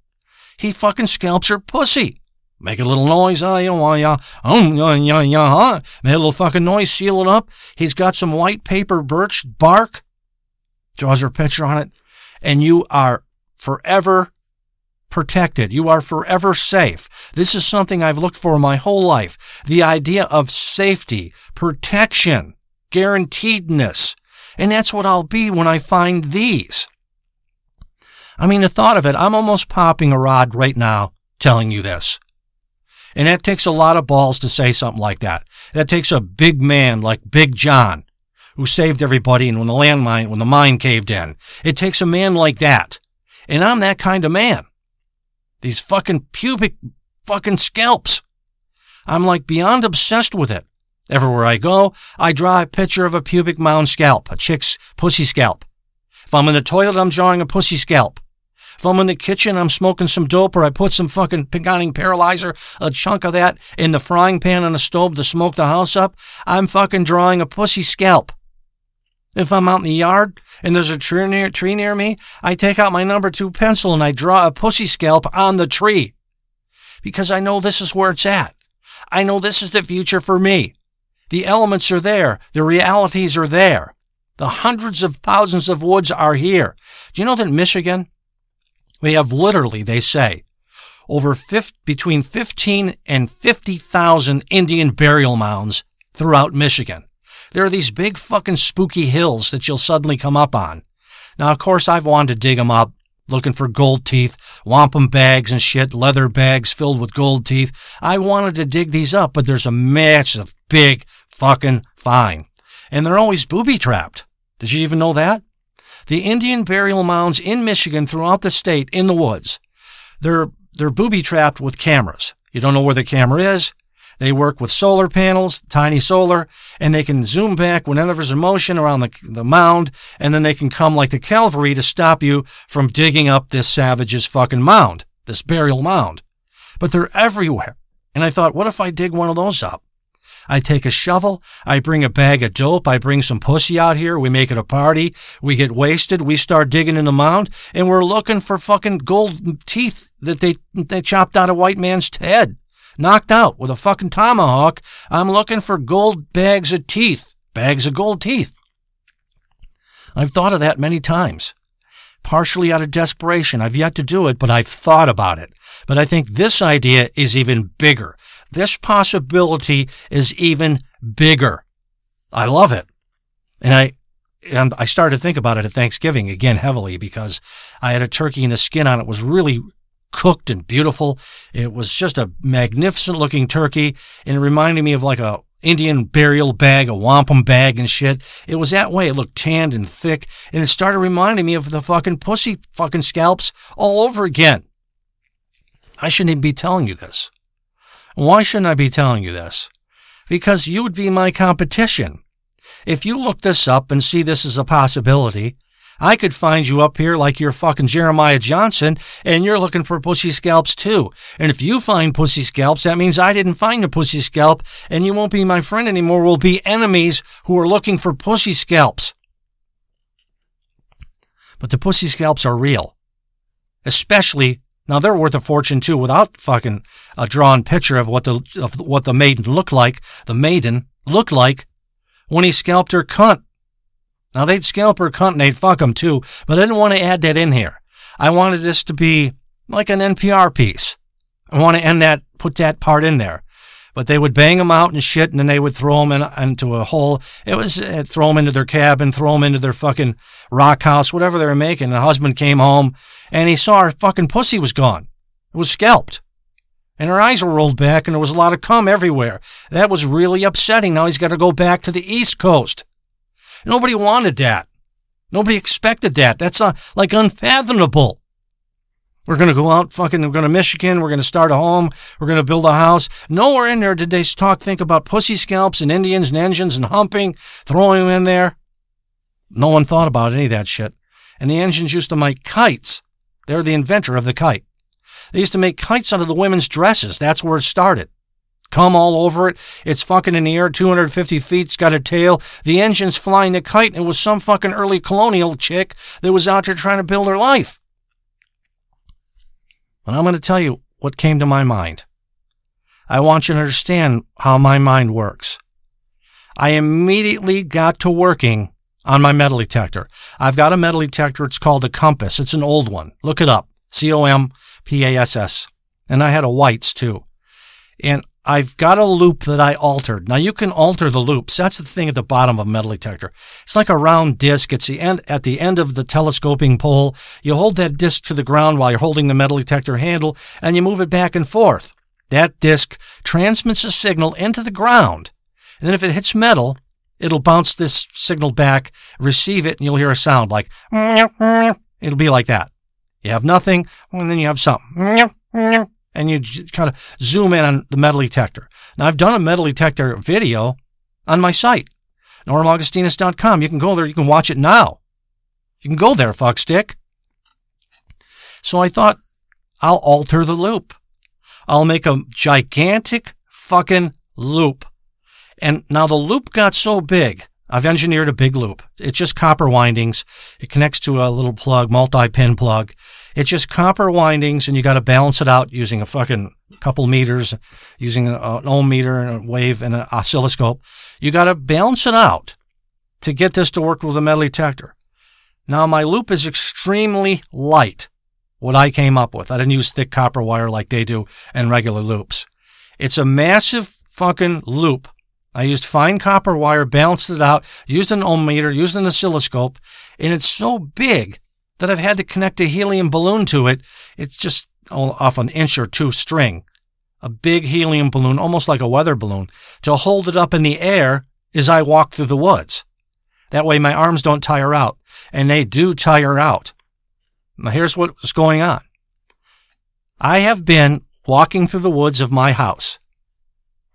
Speaker 1: He fucking scalps her pussy. Make a little noise, ah, yeah, um, yeah, yeah, yeah, huh? Make a little fucking noise, seal it up. He's got some white paper birch bark. Draws her picture on it and you are forever protected. You are forever safe. This is something I've looked for my whole life. The idea of safety, protection, guaranteedness. And that's what I'll be when I find these. I mean, the thought of it, I'm almost popping a rod right now telling you this. And that takes a lot of balls to say something like that. That takes a big man like Big John who saved everybody and when the landmine, when the mine caved in. It takes a man like that. And I'm that kind of man. These fucking pubic fucking scalps. I'm like beyond obsessed with it. Everywhere I go, I draw a picture of a pubic mound scalp, a chick's pussy scalp. If I'm in the toilet, I'm drawing a pussy scalp. If I'm in the kitchen, I'm smoking some dope or I put some fucking Pinconning paralyzer, a chunk of that in the frying pan on the stove to smoke the house up, I'm fucking drawing a pussy scalp. If I'm out in the yard and there's a tree near, tree near me, I take out my number two pencil and I draw a pussy scalp on the tree. Because I know this is where it's at. I know this is the future for me. The elements are there. The realities are there. The hundreds of thousands of woods are here. Do you know that Michigan, we have literally, they say, over 50, between 15 and 50,000 Indian burial mounds throughout Michigan. There are these big fucking spooky hills that you'll suddenly come up on. Now, of course, I've wanted to dig them up, looking for gold teeth, wampum bags and shit, leather bags filled with gold teeth. I wanted to dig these up, but there's a massive, big fucking fine. And they're always booby trapped. Did you even know that? The Indian burial mounds in Michigan throughout the state in the woods, they're, they're booby trapped with cameras. You don't know where the camera is. They work with solar panels, tiny solar, and they can zoom back whenever there's a motion around the, the mound, and then they can come like the cavalry to stop you from digging up this savage's fucking mound, this burial mound. But they're everywhere. And I thought, what if I dig one of those up? I take a shovel, I bring a bag of dope, I bring some pussy out here, we make it a party, we get wasted, we start digging in the mound, and we're looking for fucking gold teeth that they, they chopped out a white man's head knocked out with a fucking tomahawk. I'm looking for gold bags of teeth. Bags of gold teeth. I've thought of that many times. Partially out of desperation. I've yet to do it, but I've thought about it. But I think this idea is even bigger. This possibility is even bigger. I love it. And I, and I started to think about it at Thanksgiving again heavily because I had a turkey and the skin on it was really cooked and beautiful. It was just a magnificent looking turkey and it reminded me of like a Indian burial bag, a wampum bag and shit. It was that way. It looked tanned and thick and it started reminding me of the fucking pussy fucking scalps all over again. I shouldn't even be telling you this. Why shouldn't I be telling you this? Because you would be my competition. If you look this up and see this as a possibility, I could find you up here like you're fucking Jeremiah Johnson and you're looking for pussy scalps too. And if you find pussy scalps, that means I didn't find a pussy scalp and you won't be my friend anymore. We'll be enemies who are looking for pussy scalps. But the pussy scalps are real. Especially Now they're worth a fortune too, without fucking a drawn picture of what the of what the maiden looked like. The maiden looked like when he scalped her cunt. Now they'd scalp her cunt and they'd fuck him too, but I didn't want to add that in here. I wanted this to be like an NPR piece. I want to end that, put that part in there. But they would bang them out and shit, and then they would throw them in, into a hole. It was uh, throw them into their cabin, throw them into their fucking rock house, whatever they were making. The husband came home and he saw her fucking pussy was gone. It was scalped. And her eyes were rolled back and there was a lot of cum everywhere. That was really upsetting. Now he's got to go back to the East Coast. Nobody wanted that. Nobody expected that. That's uh, like unfathomable. We're going to go out fucking, we're going to Michigan. We're going to start a home. We're going to build a house. Nowhere in there did they talk, think about pussy scalps and Indians and engines and humping, throwing them in there. No one thought about any of that shit. And the engines used to make kites. They're the inventor of the kite. They used to make kites out of the women's dresses. That's where it started. Come all over it. It's fucking in the air, 250 feet. It's got a tail. The engine's flying the kite, and it was some fucking early colonial chick that was out there trying to build her life. And I'm going to tell you what came to my mind. I want you to understand how my mind works. I immediately got to working on my metal detector. I've got a metal detector. It's called a compass. It's an old one. Look it up. C-O-M-P-A-S-S. And I had a whites too. And I've got a loop that I altered. Now you can alter the loops. That's the thing at the bottom of a metal detector. It's like a round disc. It's the end, at the end of the telescoping pole. You hold that disc to the ground while you're holding the metal detector handle and you move it back and forth. That disc transmits a signal into the ground. And then if it hits metal, it'll bounce this signal back, receive it, and you'll hear a sound like, it'll be like that. You have nothing, and then you have something and you kind of zoom in on the metal detector. Now, I've done a metal detector video on my site, normaugustinus.com. You can go there. You can watch it now. You can go there, fuckstick. So I thought I'll alter the loop. I'll make a gigantic fucking loop. And now the loop got so big. I've engineered a big loop. It's just copper windings. It connects to a little plug, multi-pin plug. It's just copper windings, and you got to balance it out using a fucking couple meters, using an ohm meter and a wave and an oscilloscope. You got to balance it out to get this to work with a metal detector. Now, my loop is extremely light, what I came up with. I didn't use thick copper wire like they do in regular loops. It's a massive fucking loop. I used fine copper wire, balanced it out, used an ohm meter, used an oscilloscope, and it's so big that I've had to connect a helium balloon to it. It's just off an inch or two string. A big helium balloon, almost like a weather balloon, to hold it up in the air as I walk through the woods. That way my arms don't tire out. And they do tire out. Now here's what's going on. I have been walking through the woods of my house.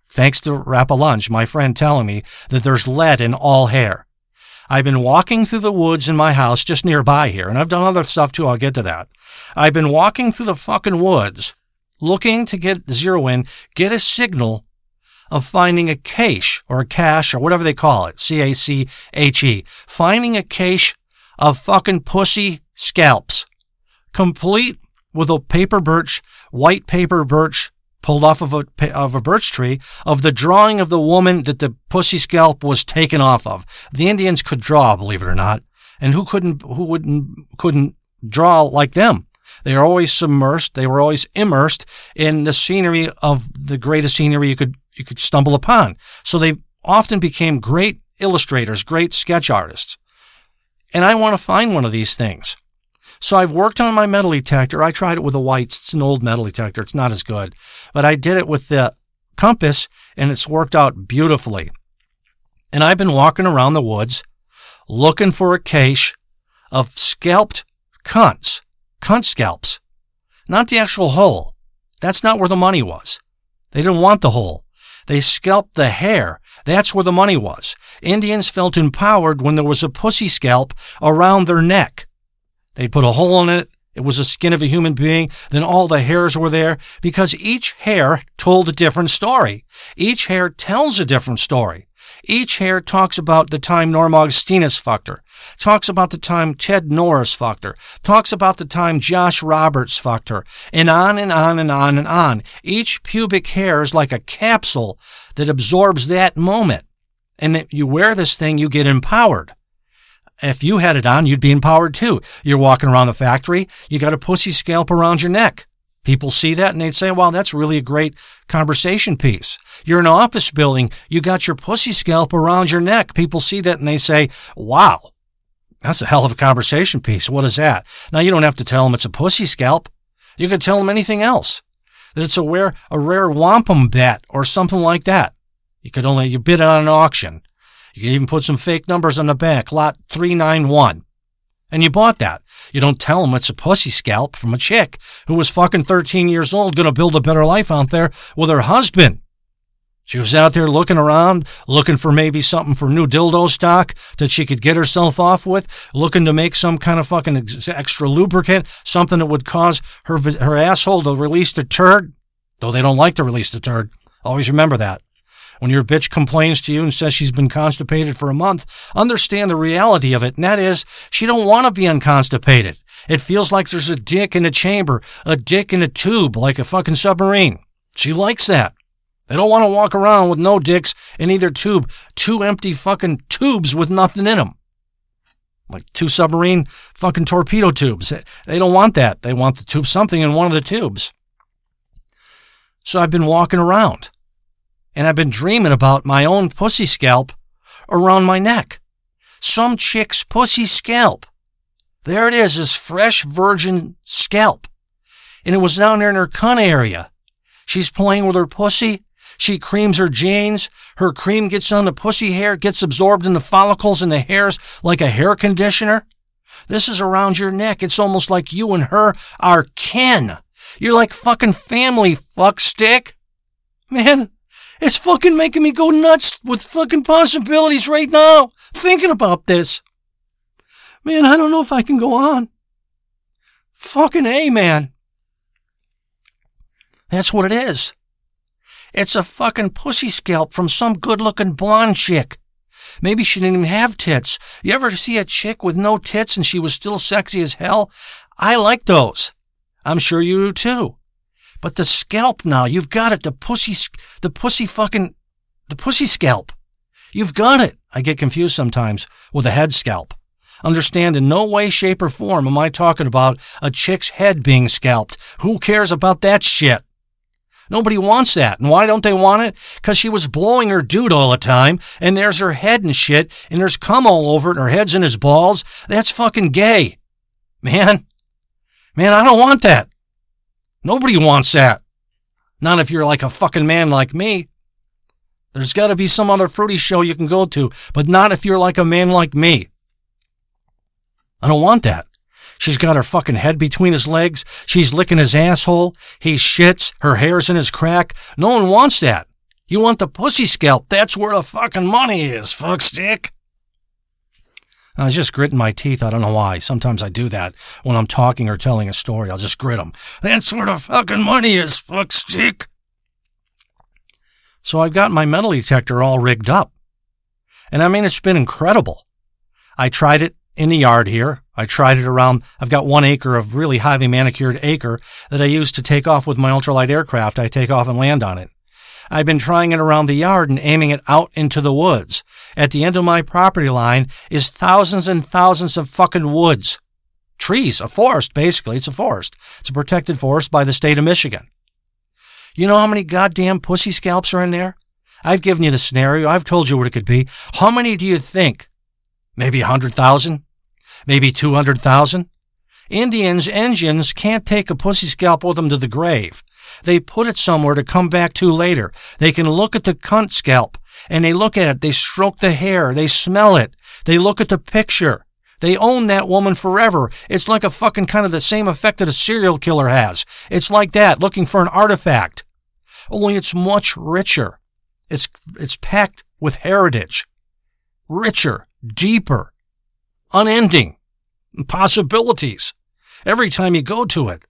Speaker 1: Thanks to Rapalunge, my friend telling me that there's lead in all hair. I've been walking through the woods in my house just nearby here, and I've done other stuff too. I'll get to that. I've been walking through the fucking woods looking to get zero in, get a signal of finding a cache or a cache or whatever they call it. C-A-C-H-E. Finding a cache of fucking pussy scalps. Complete with a paper birch, white paper birch pulled off of a, of a birch tree of the drawing of the woman that the pussy scalp was taken off of. The Indians could draw, believe it or not. And who couldn't, who wouldn't, couldn't draw like them? They were always submersed. They were always immersed in the scenery of the greatest scenery you could, you could stumble upon. So they often became great illustrators, great sketch artists. And I want to find one of these things. So I've worked on my metal detector. I tried it with a whites. It's an old metal detector. It's not as good, but I did it with the compass and it's worked out beautifully. And I've been walking around the woods looking for a cache of scalped cunts, cunt scalps, not the actual hole. That's not where the money was. They didn't want the hole. They scalped the hair. That's where the money was. Indians felt empowered when there was a pussy scalp around their neck. They put a hole in it. It was the skin of a human being. Then all the hairs were there because each hair told a different story. Each hair tells a different story. Each hair talks about the time Norma Augustinus fucked her, talks about the time Ted Norris fucked her, talks about the time Josh Roberts fucked her, and on and on and on and on. Each pubic hair is like a capsule that absorbs that moment. And that you wear this thing, you get empowered. If you had it on, you'd be empowered too. You're walking around the factory, you got a pussy scalp around your neck. People see that and they'd say, wow, that's really a great conversation piece. You're in an office building, you got your pussy scalp around your neck. People see that and they say, wow, that's a hell of a conversation piece. What is that? Now you don't have to tell them it's a pussy scalp. You could tell them anything else. That it's a rare, a rare wampum bat or something like that. You could only, you bid on an auction. You can even put some fake numbers on the back, lot 391. And you bought that. You don't tell them it's a pussy scalp from a chick who was fucking 13 years old, gonna build a better life out there with her husband. She was out there looking around, looking for maybe something for new dildo stock that she could get herself off with, looking to make some kind of fucking ex- extra lubricant, something that would cause her her asshole to release the turd. Though they don't like to release the turd. Always remember that. When your bitch complains to you and says she's been constipated for a month, understand the reality of it, and that is she don't want to be unconstipated. It feels like there's a dick in a chamber, a dick in a tube, like a fucking submarine. She likes that. They don't want to walk around with no dicks in either tube, two empty fucking tubes with nothing in them. Like two submarine fucking torpedo tubes. They don't want that. They want the tube, something in one of the tubes. So I've been walking around and I've been dreaming about my own pussy scalp around my neck. Some chick's pussy scalp. There it is, this fresh virgin scalp. And it was down there in her cunt area. She's playing with her pussy. She creams her jeans. Her cream gets on the pussy hair, gets absorbed in the follicles in the hairs like a hair conditioner. This is around your neck. It's almost like you and her are kin. You're like fucking family, fuck stick. Man, it's fucking making me go nuts with fucking possibilities right now, thinking about this. Man, I don't know if I can go on. Fucking A, man. That's what it is. It's a fucking pussy scalp from some good looking blonde chick. Maybe she didn't even have tits. You ever see a chick with no tits and she was still sexy as hell? I like those. I'm sure you do too. But the scalp now, you've got it. The pussy, the pussy fucking, the pussy scalp. You've got it. I get confused sometimes with a head scalp. Understand in no way, shape, or form am I talking about a chick's head being scalped. Who cares about that shit? Nobody wants that. And why don't they want it? Because she was blowing her dude all the time, and there's her head and shit, and there's cum all over it, and her head's in his balls. That's fucking gay. Man. Man, I don't want that. Nobody wants that. Not if you're like a fucking man like me. There's got to be some other fruity show you can go to, but not if you're like a man like me. I don't want that. She's got her fucking head between his legs. She's licking his asshole. He shits. Her hair's in his crack. No one wants that. You want the pussy scalp. That's where the fucking money is, fuck stick. I was just gritting my teeth. I don't know why. Sometimes I do that when I'm talking or telling a story. I'll just grit them. That's where the fucking money is, fuck stick. So I've got my metal detector all rigged up. And I mean, it's been incredible. I tried it in the yard here. I tried it around, I've got one acre of really highly manicured acre that I use to take off with my ultralight aircraft. I take off and land on it. I've been trying it around the yard and aiming it out into the woods. At the end of my property line is thousands and thousands of fucking woods. Trees, a forest, basically. It's a forest. It's a protected forest by the state of Michigan. You know how many goddamn pussy scalps are in there? I've given you the scenario. I've told you what it could be. How many do you think? Maybe a hundred thousand? Maybe two hundred thousand? Indians, engines can't take a pussy scalp with them to the grave. They put it somewhere to come back to later. They can look at the cunt scalp and they look at it. They stroke the hair. They smell it. They look at the picture. They own that woman forever. It's like a fucking kind of the same effect that a serial killer has. It's like that, looking for an artifact. Only it's much richer. It's, it's packed with heritage. Richer, deeper, unending possibilities every time you go to it.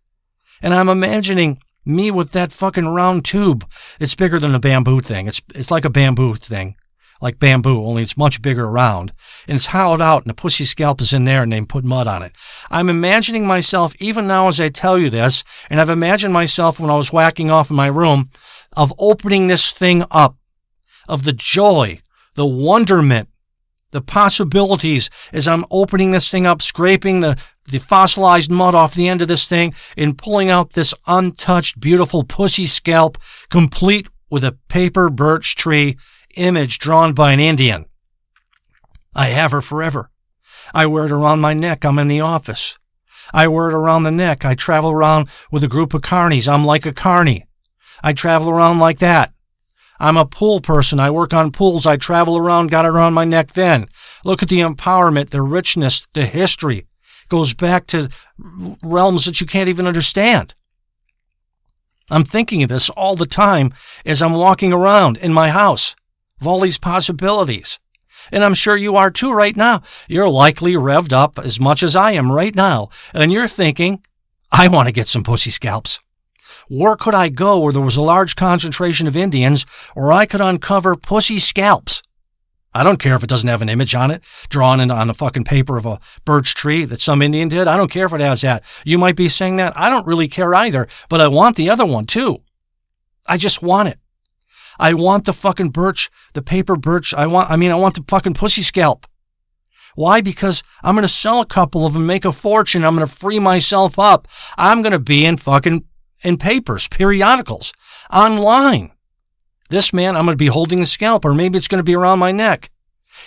Speaker 1: And I'm imagining me with that fucking round tube. It's bigger than a bamboo thing. It's, it's like a bamboo thing. like bamboo, only it's much bigger around, and it's hollowed out, and a pussy scalp is in there, and they put mud on it. I'm imagining myself, even now as I tell you this, and I've imagined myself when I was whacking off in my room, of opening this thing up, of the joy, the wonderment, the possibilities as I'm opening this thing up, scraping the, the fossilized mud off the end of this thing, and pulling out this untouched, beautiful pussy scalp, complete with a paper birch tree image drawn by an Indian. I have her forever. I wear it around my neck. I'm in the office. I wear it around the neck. I travel around with a group of carnies. I'm like a carny. I travel around like that. I'm a pool person. I work on pools. I travel around, got it around my neck then. Look at the empowerment, the richness, the history. Goes back to realms that you can't even understand. I'm thinking of this all the time as I'm walking around in my house of all these possibilities. And I'm sure you are too right now. You're likely revved up as much as I am right now. And you're thinking, I want to get some pussy scalps. Where could I go where there was a large concentration of Indians where I could uncover pussy scalps? I don't care if it doesn't have an image on it, drawn in, on the fucking paper of a birch tree that some Indian did. I don't care if it has that. You might be saying that. I don't really care either, but I want the other one too. I just want it. I want the fucking birch, the paper birch. I want, I mean, I want the fucking pussy scalp. Why? Because I'm going to sell a couple of them, make a fortune. I'm going to free myself up. I'm going to be in fucking, in papers, periodicals, online. This man, I'm going to be holding the scalp, or maybe it's going to be around my neck.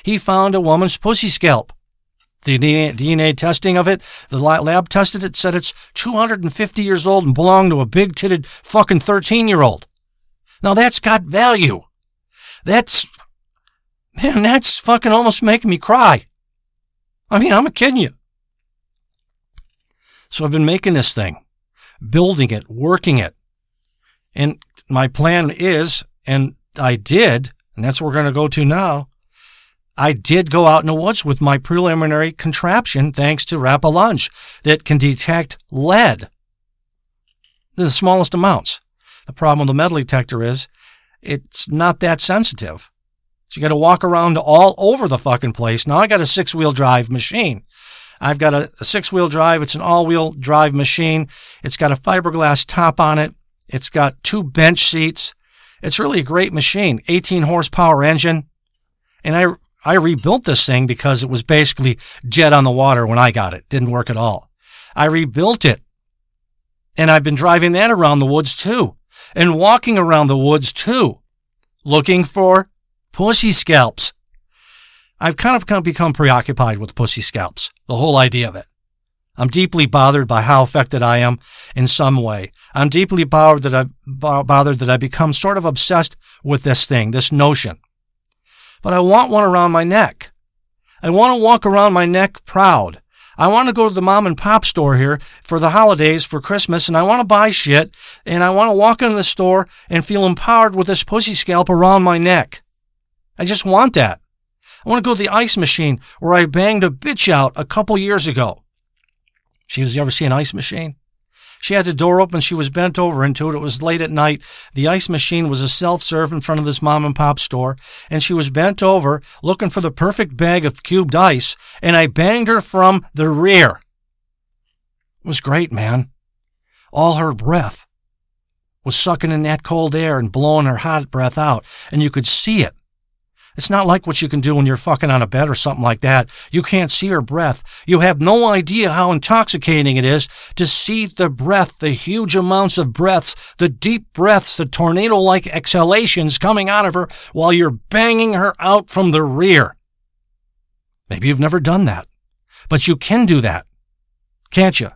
Speaker 1: He found a woman's pussy scalp. The DNA testing of it, the lab tested it, said it's 250 years old and belonged to a big titted fucking 13 year old. Now that's got value. That's, man, that's fucking almost making me cry. I mean, I'm a kidding you. So I've been making this thing, building it, working it. And my plan is, and I did, and that's what we're going to go to now. I did go out in the woods with my preliminary contraption thanks to Rapalunge that can detect lead. The smallest amounts. The problem with the metal detector is it's not that sensitive. So you got to walk around all over the fucking place. Now I got a six wheel drive machine. I've got a, a six wheel drive. It's an all wheel drive machine. It's got a fiberglass top on it. It's got two bench seats. It's really a great machine. 18 horsepower engine. And I, I rebuilt this thing because it was basically jet on the water when I got it. Didn't work at all. I rebuilt it. And I've been driving that around the woods too and walking around the woods too, looking for pussy scalps. I've kind of become preoccupied with pussy scalps, the whole idea of it. I'm deeply bothered by how affected I am in some way. I'm deeply bothered that I've bothered that I become sort of obsessed with this thing, this notion. But I want one around my neck. I want to walk around my neck proud. I want to go to the mom and pop store here for the holidays for Christmas and I want to buy shit and I want to walk into the store and feel empowered with this pussy scalp around my neck. I just want that. I want to go to the ice machine where I banged a bitch out a couple years ago. She was, you ever see an ice machine? She had the door open. She was bent over into it. It was late at night. The ice machine was a self-serve in front of this mom and pop store. And she was bent over looking for the perfect bag of cubed ice. And I banged her from the rear. It was great, man. All her breath was sucking in that cold air and blowing her hot breath out. And you could see it. It's not like what you can do when you're fucking on a bed or something like that. You can't see her breath. You have no idea how intoxicating it is to see the breath, the huge amounts of breaths, the deep breaths, the tornado like exhalations coming out of her while you're banging her out from the rear. Maybe you've never done that, but you can do that, can't you?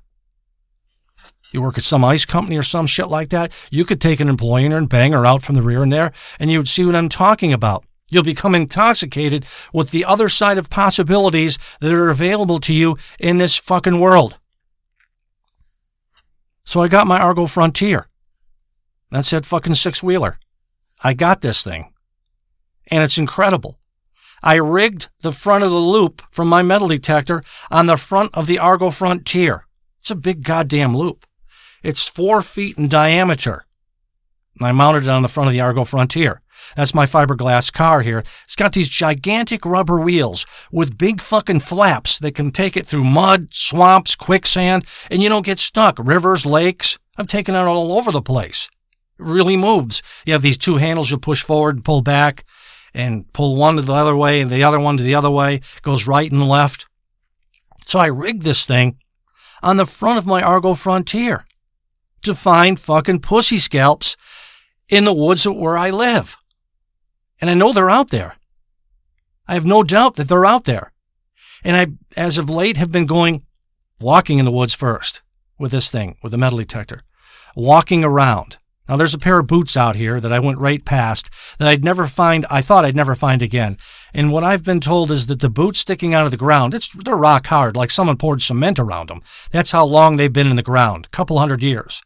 Speaker 1: You work at some ice company or some shit like that, you could take an employee and bang her out from the rear and there, and you would see what I'm talking about. You'll become intoxicated with the other side of possibilities that are available to you in this fucking world. So I got my Argo Frontier. That's that fucking six wheeler. I got this thing. And it's incredible. I rigged the front of the loop from my metal detector on the front of the Argo Frontier. It's a big goddamn loop. It's four feet in diameter. I mounted it on the front of the Argo Frontier. That's my fiberglass car here. It's got these gigantic rubber wheels with big fucking flaps that can take it through mud, swamps, quicksand, and you don't get stuck. Rivers, lakes. I've taken it all over the place. It really moves. You have these two handles you push forward and pull back and pull one to the other way and the other one to the other way. It Goes right and left. So I rigged this thing on the front of my Argo Frontier to find fucking pussy scalps in the woods where I live. And I know they're out there. I have no doubt that they're out there. And I, as of late, have been going walking in the woods first with this thing, with the metal detector, walking around. Now there's a pair of boots out here that I went right past that I'd never find, I thought I'd never find again. And what I've been told is that the boots sticking out of the ground, it's, they're rock hard, like someone poured cement around them. That's how long they've been in the ground, a couple hundred years.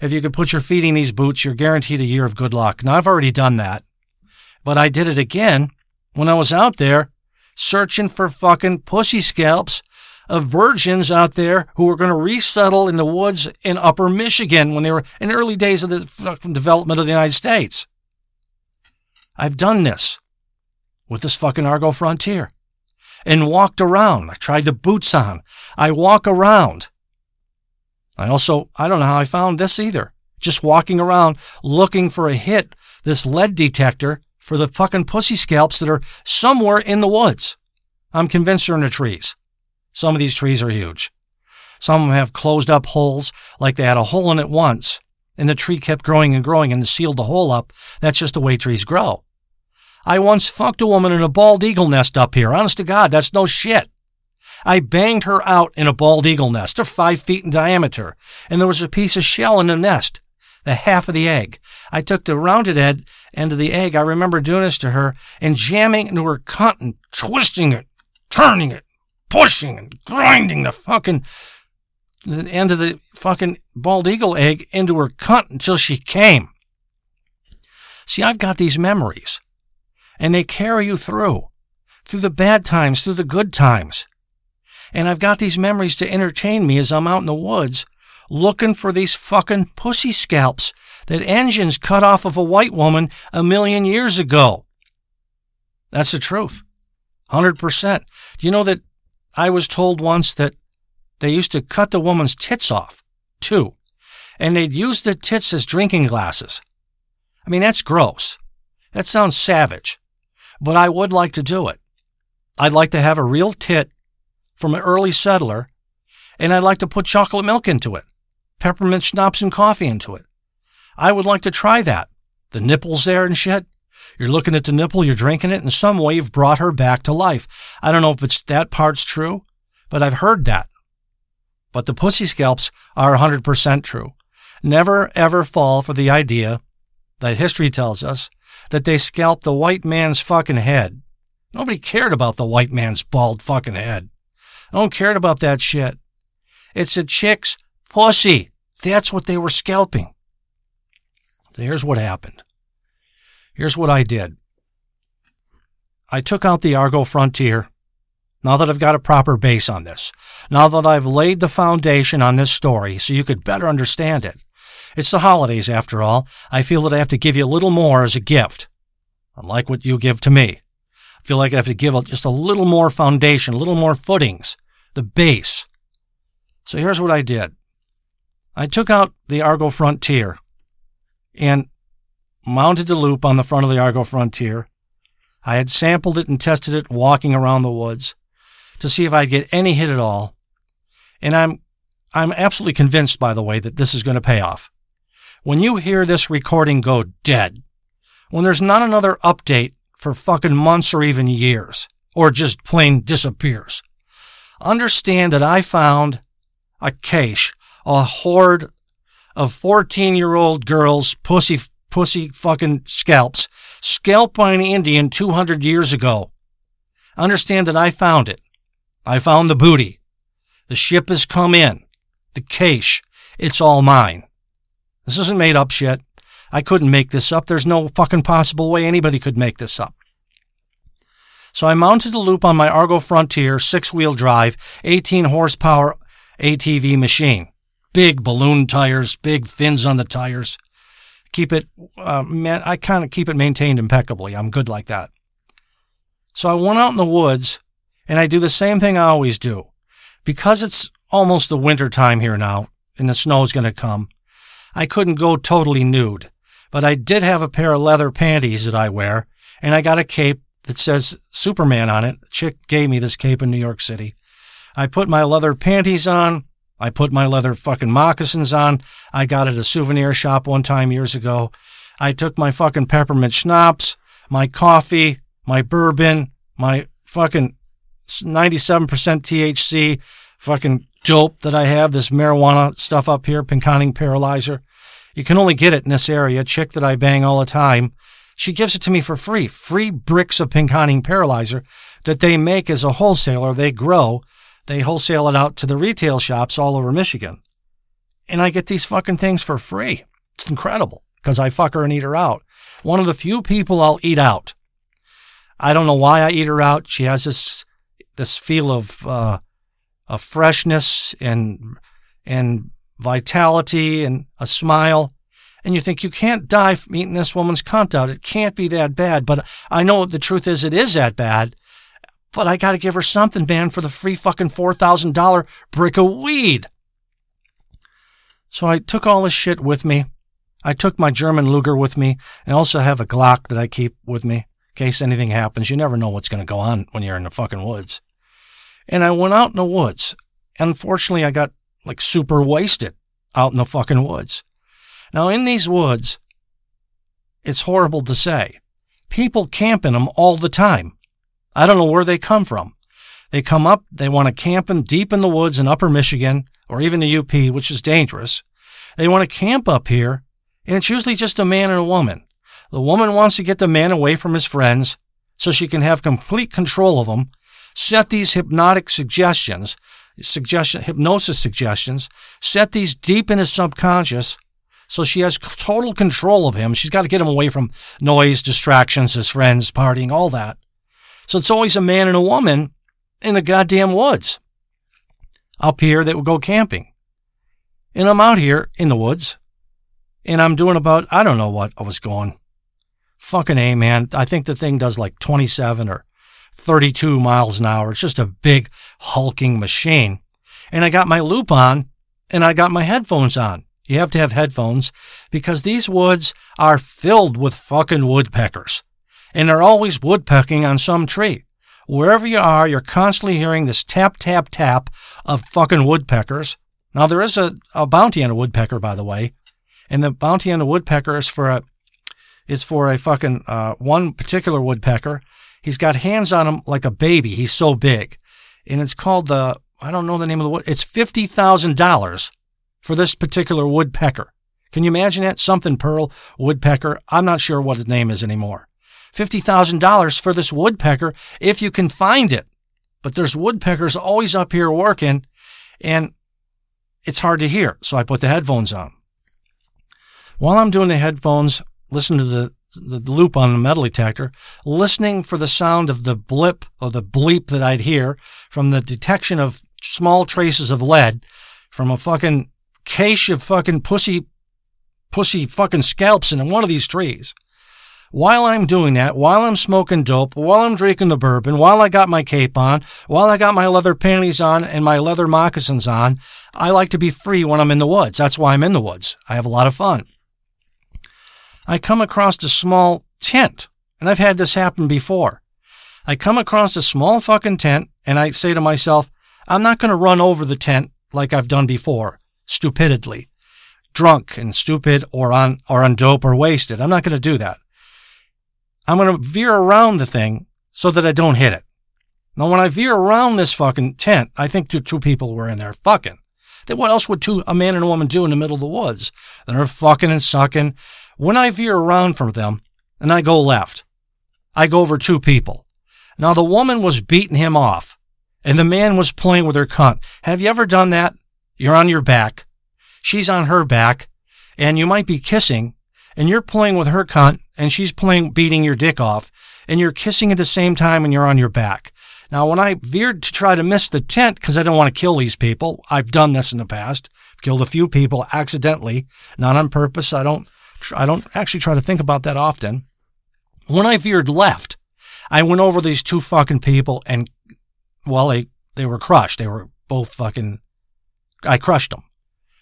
Speaker 1: If you could put your feet in these boots, you're guaranteed a year of good luck. Now, I've already done that, but I did it again when I was out there searching for fucking pussy scalps of virgins out there who were going to resettle in the woods in upper Michigan when they were in the early days of the fucking development of the United States. I've done this with this fucking Argo Frontier and walked around. I tried the boots on. I walk around. I also, I don't know how I found this either. Just walking around looking for a hit, this lead detector for the fucking pussy scalps that are somewhere in the woods. I'm convinced they're in the trees. Some of these trees are huge. Some of them have closed up holes, like they had a hole in it once, and the tree kept growing and growing and sealed the hole up. That's just the way trees grow. I once fucked a woman in a bald eagle nest up here. Honest to God, that's no shit. I banged her out in a bald eagle nest. They're five feet in diameter, and there was a piece of shell in the nest, the half of the egg. I took the rounded end, end of the egg. I remember doing this to her and jamming into her cunt and twisting it, turning it, pushing and grinding the fucking the end of the fucking bald eagle egg into her cunt until she came. See, I've got these memories, and they carry you through, through the bad times, through the good times. And I've got these memories to entertain me as I'm out in the woods looking for these fucking pussy scalps that engines cut off of a white woman a million years ago. That's the truth. 100%. Do you know that I was told once that they used to cut the woman's tits off, too, and they'd use the tits as drinking glasses? I mean, that's gross. That sounds savage, but I would like to do it. I'd like to have a real tit from an early settler, and I'd like to put chocolate milk into it, peppermint schnapps and coffee into it. I would like to try that. The nipples there and shit. You're looking at the nipple, you're drinking it, in some way you've brought her back to life. I don't know if it's that part's true, but I've heard that. But the pussy scalps are 100% true. Never ever fall for the idea that history tells us that they scalped the white man's fucking head. Nobody cared about the white man's bald fucking head. I don't care about that shit. It's a chick's pussy. That's what they were scalping. So here's what happened. Here's what I did. I took out the Argo Frontier. Now that I've got a proper base on this, now that I've laid the foundation on this story so you could better understand it. It's the holidays after all. I feel that I have to give you a little more as a gift. Unlike what you give to me. I feel like I have to give just a little more foundation, a little more footings, the base. So here's what I did. I took out the Argo Frontier and mounted the loop on the front of the Argo Frontier. I had sampled it and tested it walking around the woods to see if I'd get any hit at all. And I'm I'm absolutely convinced, by the way, that this is going to pay off. When you hear this recording go dead, when there's not another update for fucking months or even years, or just plain disappears, understand that I found a cache, a horde of 14 year old girls, pussy, pussy fucking scalps, scalped by an Indian 200 years ago. Understand that I found it. I found the booty. The ship has come in. The cache. It's all mine. This isn't made up shit. I couldn't make this up. There's no fucking possible way anybody could make this up. So I mounted the loop on my Argo Frontier six wheel drive, 18 horsepower ATV machine. Big balloon tires, big fins on the tires. keep it, uh, man, I kind of keep it maintained impeccably. I'm good like that. So I went out in the woods and I do the same thing I always do. Because it's almost the winter time here now and the snow's going to come, I couldn't go totally nude, but I did have a pair of leather panties that I wear and I got a cape that says Superman on it. A chick gave me this cape in New York City. I put my leather panties on. I put my leather fucking moccasins on. I got it at a souvenir shop one time years ago. I took my fucking peppermint schnapps, my coffee, my bourbon, my fucking 97% THC fucking dope that I have, this marijuana stuff up here, Pinconning Paralyzer. You can only get it in this area. Chick that I bang all the time. She gives it to me for free. Free bricks of Pinconning Paralyzer that they make as a wholesaler. They grow. They wholesale it out to the retail shops all over Michigan. And I get these fucking things for free. It's incredible because I fuck her and eat her out. One of the few people I'll eat out. I don't know why I eat her out. She has this this feel of uh, of freshness and and vitality and a smile. And you think you can't die from eating this woman's cunt out. It can't be that bad. But I know the truth is it is that bad. But I got to give her something, man, for the free fucking four thousand dollar brick of weed. So I took all this shit with me. I took my German Luger with me and also have a Glock that I keep with me in case anything happens. You never know what's going to go on when you're in the fucking woods. And I went out in the woods. Unfortunately, I got like super wasted out in the fucking woods. Now, in these woods, it's horrible to say. People camp in them all the time. I don't know where they come from. They come up, they want to camp in deep in the woods in upper Michigan or even the UP, which is dangerous. They want to camp up here, and it's usually just a man and a woman. The woman wants to get the man away from his friends so she can have complete control of him, set these hypnotic suggestions, suggestion, hypnosis suggestions, set these deep in his subconscious so she has total control of him. She's got to get him away from noise, distractions, his friends, partying, all that. So it's always a man and a woman in the goddamn woods up here that would go camping. And I'm out here in the woods and I'm doing about, I don't know what I was going. Fucking A, man. I think the thing does like 27 or 32 miles an hour. It's just a big hulking machine. And I got my loop on and I got my headphones on. You have to have headphones because these woods are filled with fucking woodpeckers. And they're always woodpecking on some tree. Wherever you are, you're constantly hearing this tap, tap, tap of fucking woodpeckers. Now, there is a, a bounty on a woodpecker, by the way. And the bounty on the woodpecker is for a, is for a fucking, uh, one particular woodpecker. He's got hands on him like a baby. He's so big. And it's called the, I don't know the name of the wood. It's $50,000 for this particular woodpecker. Can you imagine that? Something pearl woodpecker. I'm not sure what his name is anymore. $50,000 for this woodpecker if you can find it. But there's woodpeckers always up here working and it's hard to hear. So I put the headphones on. While I'm doing the headphones, listen to the, the loop on the metal detector, listening for the sound of the blip or the bleep that I'd hear from the detection of small traces of lead from a fucking cache of fucking pussy, pussy fucking scalps in one of these trees. While I'm doing that, while I'm smoking dope, while I'm drinking the bourbon, while I got my cape on, while I got my leather panties on and my leather moccasins on, I like to be free when I'm in the woods. That's why I'm in the woods. I have a lot of fun. I come across a small tent, and I've had this happen before. I come across a small fucking tent, and I say to myself, I'm not going to run over the tent like I've done before, stupidly, drunk and stupid or on, or on dope or wasted. I'm not going to do that. I'm going to veer around the thing so that I don't hit it. Now, when I veer around this fucking tent, I think two, two people were in there fucking. Then what else would two, a man and a woman do in the middle of the woods? They're fucking and sucking. When I veer around from them and I go left, I go over two people. Now, the woman was beating him off and the man was playing with her cunt. Have you ever done that? You're on your back. She's on her back and you might be kissing and you're playing with her cunt and she's playing beating your dick off and you're kissing at the same time and you're on your back. Now, when I veered to try to miss the tent because I don't want to kill these people, I've done this in the past, killed a few people accidentally, not on purpose. I don't I don't actually try to think about that often. When I veered left, I went over these two fucking people and, well, they, they were crushed. They were both fucking, I crushed them.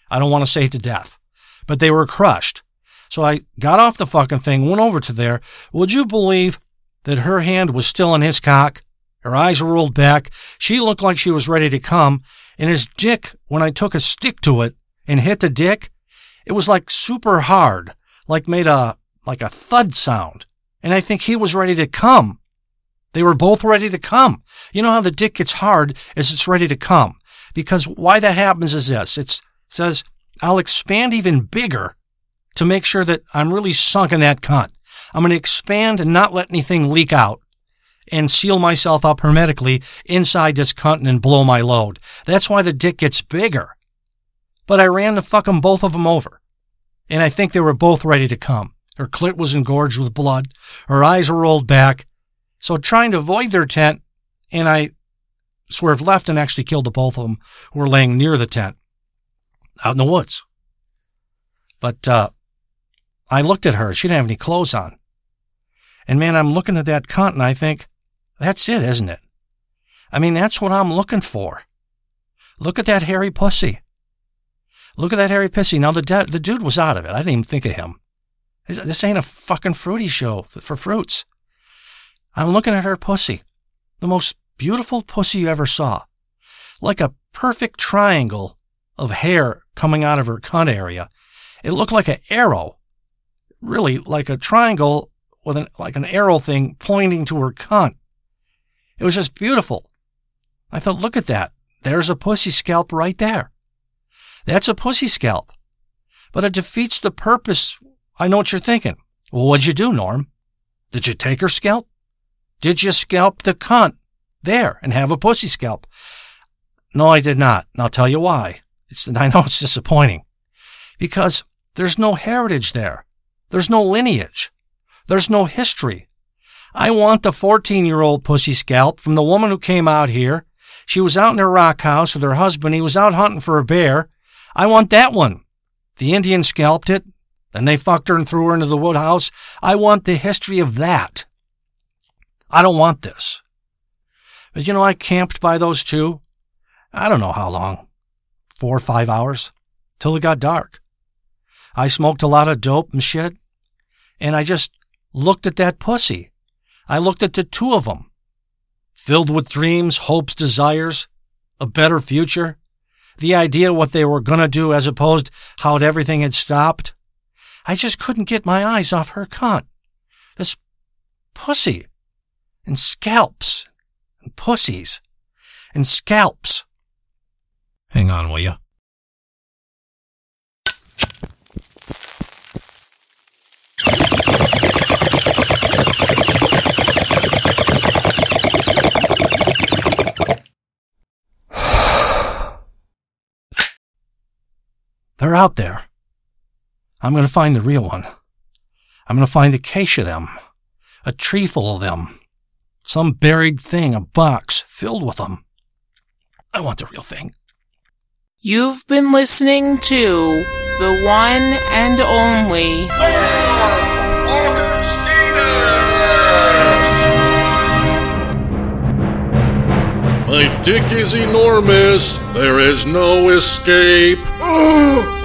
Speaker 1: I don't want to say to death, but they were crushed. So I got off the fucking thing, went over to there. Would you believe that her hand was still in his cock? Her eyes were rolled back. She looked like she was ready to come. And his dick, when I took a stick to it and hit the dick, it was like super hard, like made a, like a thud sound. And I think he was ready to come. They were both ready to come. You know how the dick gets hard as it's ready to come. Because why that happens is this. It says, I'll expand even bigger to make sure that I'm really sunk in that cunt. I'm going to expand and not let anything leak out and seal myself up hermetically inside this cunt and blow my load. That's why the dick gets bigger. But I ran the fuck 'em both of them over. And I think they were both ready to come. Her clit was engorged with blood. Her eyes were rolled back. So trying to avoid their tent, and I swerved left and actually killed the both of them who were laying near the tent out in the woods. But, uh, I looked at her. She didn't have any clothes on. And man, I'm looking at that cunt and I think, that's it, isn't it? I mean, that's what I'm looking for. Look at that hairy pussy. Look at that hairy pussy. Now the de- the dude was out of it. I didn't even think of him. This ain't a fucking fruity show for fruits. I'm looking at her pussy. The most beautiful pussy you ever saw. Like a perfect triangle of hair coming out of her cunt area. It looked like an arrow. Really, like a triangle with an, like an arrow thing pointing to her cunt. It was just beautiful. I thought, look at that. There's a pussy scalp right there. That's a pussy scalp. But it defeats the purpose. I know what you're thinking. Well, what'd you do, Norm? Did you take her scalp? Did you scalp the cunt there and have a pussy scalp? No, I did not. And I'll tell you why. It's, <laughs> I know it's disappointing. Because there's no heritage there. There's no lineage. There's no history. I want the 14 year old pussy scalp from the woman who came out here. She was out in her rock house with her husband. He was out hunting for a bear. I want that one. The Indian scalped it. Then they fucked her and threw her into the wood house. I want the history of that. I don't want this. But you know, I camped by those two. I don't know how long. Four or five hours. Till it got dark. I smoked a lot of dope and shit. And I just looked at that pussy. I looked at the two of them. Filled with dreams, hopes, desires, a better future. The idea what they were gonna do as opposed how everything had stopped. I just couldn't get my eyes off her cunt. This pussy. And scalps. And pussies. And scalps. Hang on, will you? Out there. I'm going to find the real one. I'm going to find a cache of them. A tree full of them. Some buried thing, a box filled with them. I want the real thing.
Speaker 7: You've been listening to the one and only
Speaker 8: My dick is enormous. There is no escape. <gasps> <laughs>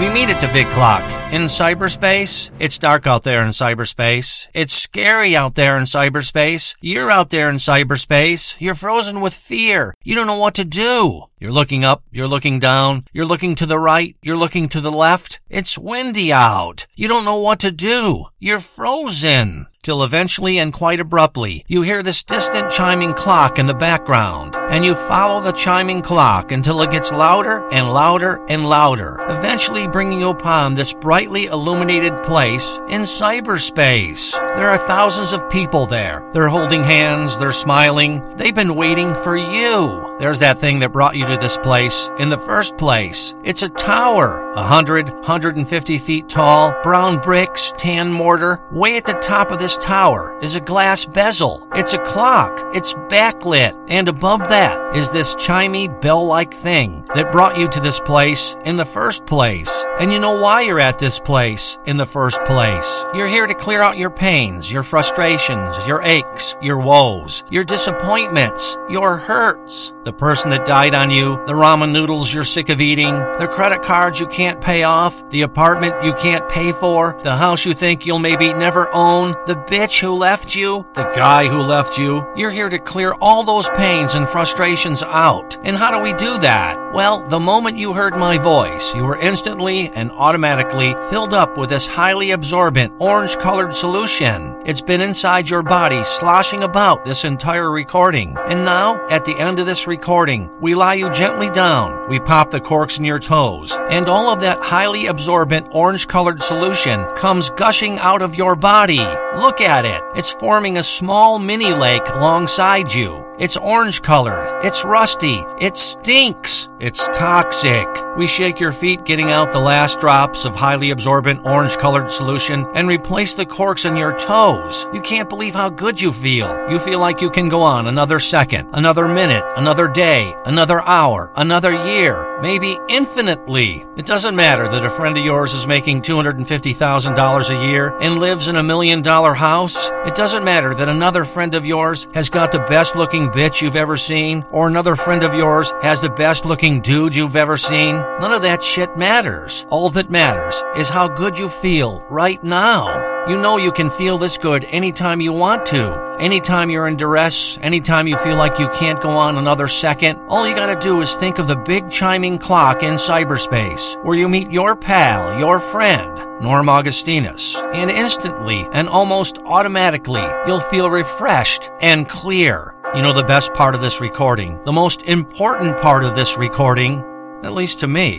Speaker 1: We meet at the big clock. In cyberspace, it's dark out there in cyberspace. It's scary out there in cyberspace. You're out there in cyberspace. You're frozen with fear. You don't know what to do. You're looking up, you're looking down, you're looking to the right, you're looking to the left. It's windy out. You don't know what to do. You're frozen. Till eventually and quite abruptly, you hear this distant chiming clock in the background, and you follow the chiming clock until it gets louder and louder and louder, eventually bringing you upon this brightly illuminated place in cyberspace. There are thousands of people there. They're holding hands, they're smiling. They've been waiting for you. There's that thing that brought you to this place in the first place. It's a tower, 100, 150 feet tall, brown bricks, tan mortar. Way at the top of this tower is a glass bezel. It's a clock. It's backlit. And above that is this chimey bell-like thing that brought you to this place in the first place. And you know why you're at this place in the first place. You're here to clear out your pains, your frustrations, your aches, your woes, your disappointments, your hurts. The person that died on you, the ramen noodles you're sick of eating, the credit cards you can't pay off, the apartment you can't pay for, the house you think you'll maybe never own, the bitch who left you, the guy who left you. You're here to clear all those pains and frustrations out. And how do we do that? Well, the moment you heard my voice, you were instantly and automatically filled up with this highly absorbent orange colored solution. It's been inside your body sloshing about this entire recording. And now, at the end of this recording, we lie you gently down. We pop the corks in your toes. And all of that highly absorbent orange colored solution comes gushing out of your body. Look at it. It's forming a small mini lake alongside you. It's orange colored. It's rusty. It stinks. It's toxic. We shake your feet, getting out the last drops of highly absorbent orange colored solution and replace the corks in your toes. You can't believe how good you feel. You feel like you can go on another second, another minute, another day, another hour, another year, maybe infinitely. It doesn't matter that a friend of yours is making $250,000 a year and lives in a million dollar house. It doesn't matter that another friend of yours has got the best looking bitch you've ever seen, or another friend of yours has the best looking dude you've ever seen. None of that shit matters. All that matters is how good you feel right now. You know you can feel this good anytime you want to. Anytime you're in duress, anytime you feel like you can't go on another second, all you gotta do is think of the big chiming clock in cyberspace, where you meet your pal, your friend, Norm Augustinus, and instantly and almost automatically, you'll feel refreshed and clear. You know the best part of this recording, the most important part of this recording, at least to me,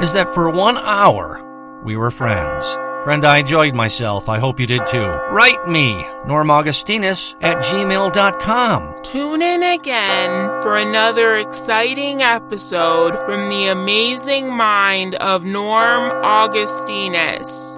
Speaker 1: is that for one hour, we were friends. Friend, I enjoyed myself. I hope you did too. Write me, Norm Augustinus at gmail.com.
Speaker 7: Tune in again for another exciting episode from the amazing mind of Norm Augustinus.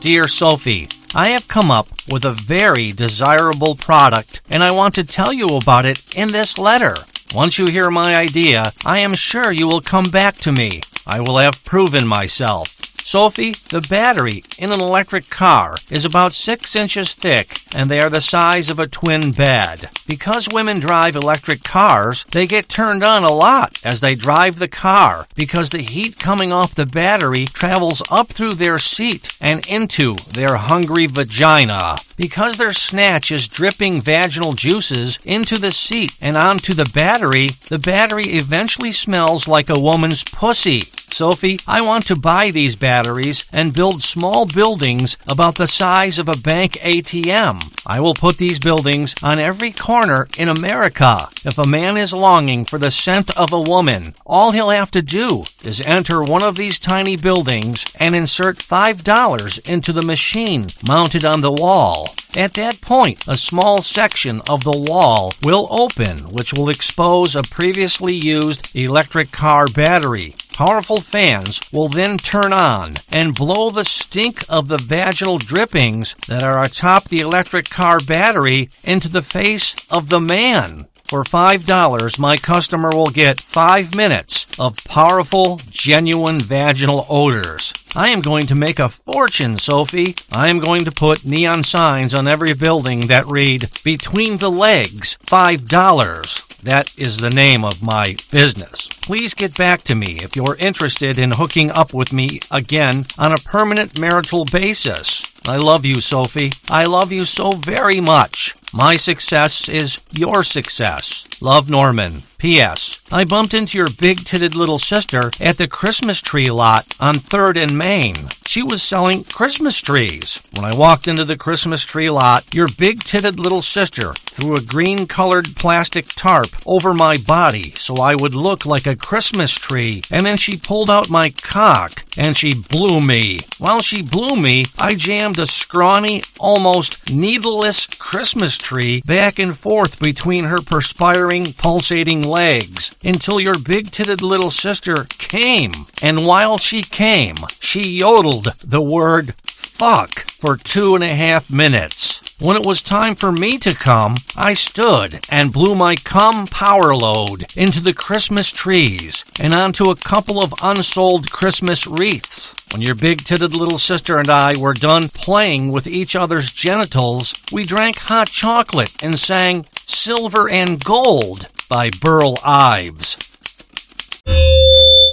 Speaker 1: Dear Sophie, I have come up with a very desirable product and I want to tell you about it in this letter. Once you hear my idea, I am sure you will come back to me. I will have proven myself. Sophie, the battery in an electric car is about six inches thick and they are the size of a twin bed. Because women drive electric cars, they get turned on a lot as they drive the car because the heat coming off the battery travels up through their seat and into their hungry vagina. Because their snatch is dripping vaginal juices into the seat and onto the battery, the battery eventually smells like a woman's pussy. Sophie, I want to buy these batteries and build small buildings about the size of a bank ATM. I will put these buildings on every corner in America. If a man is longing for the scent of a woman, all he'll have to do is enter one of these tiny buildings and insert $5 into the machine mounted on the wall. At that point, a small section of the wall will open, which will expose a previously used electric car battery. Powerful fans will then turn on and blow the stink of the vaginal drippings that are atop the electric car battery into the face of the man. For $5, my customer will get 5 minutes of powerful, genuine vaginal odors. I am going to make a fortune, Sophie. I am going to put neon signs on every building that read, Between the Legs, $5. That is the name of my business. Please get back to me if you're interested in hooking up with me again on a permanent marital basis. I love you, Sophie. I love you so very much. My success is your success. Love Norman. P.S. I bumped into your big titted little sister at the Christmas tree lot on 3rd and Main. She was selling Christmas trees. When I walked into the Christmas tree lot, your big titted little sister threw a green colored plastic tarp over my body so I would look like a Christmas tree, and then she pulled out my cock and she blew me. While she blew me, I jammed a scrawny, almost needleless Christmas tree back and forth between her perspiring, pulsating legs until your big titted little sister came. And while she came, she yodeled the word fuck for two and a half minutes. When it was time for me to come, I stood and blew my cum power load into the Christmas trees and onto a couple of unsold Christmas wreaths. When your big titted little sister and I were done playing with each other's genitals, we drank hot chocolate and sang Silver and Gold by Burl Ives.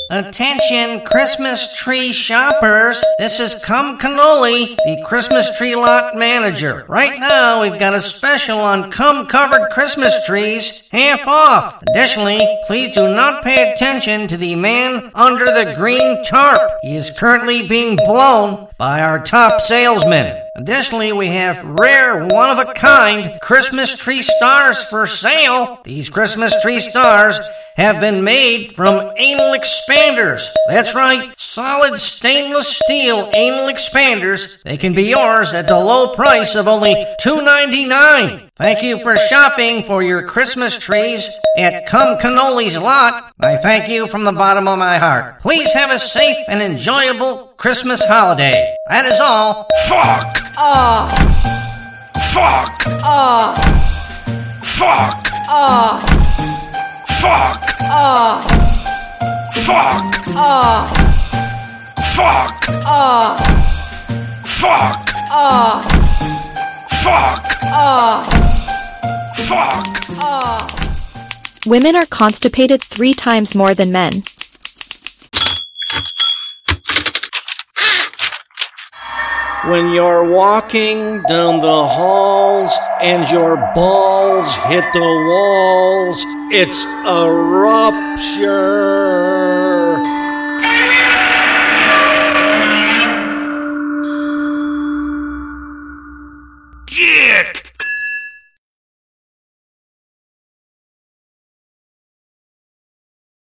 Speaker 9: Attention, Christmas tree shoppers. This is Cum Cannoli, the Christmas tree lot manager. Right now, we've got a special on cum covered Christmas trees, half off. Additionally, please do not pay attention to the man under the green tarp. He is currently being blown by our top salesman. Additionally, we have rare, one of a kind Christmas tree stars for sale. These Christmas tree stars have been made from anal expanders. That's right, solid stainless steel anal expanders. They can be yours at the low price of only $2.99. Thank you for shopping for your Christmas trees at Cum Cannoli's lot. I thank you from the bottom of my heart. Please have a safe and enjoyable Christmas holiday. That is all.
Speaker 5: Fuck!
Speaker 10: Ah,
Speaker 5: Fuck!
Speaker 10: ah,
Speaker 5: Fuck!
Speaker 10: ah,
Speaker 5: Fuck!
Speaker 10: ah,
Speaker 5: Fuck!
Speaker 10: ah,
Speaker 5: Fuck!
Speaker 10: ah,
Speaker 5: Fuck!
Speaker 10: ah,
Speaker 5: Fuck!
Speaker 10: ah,
Speaker 5: Fuck!
Speaker 10: ah.
Speaker 11: Women are constipated three times more than men.
Speaker 1: When you're walking down the halls and your balls hit the walls, it's a rupture.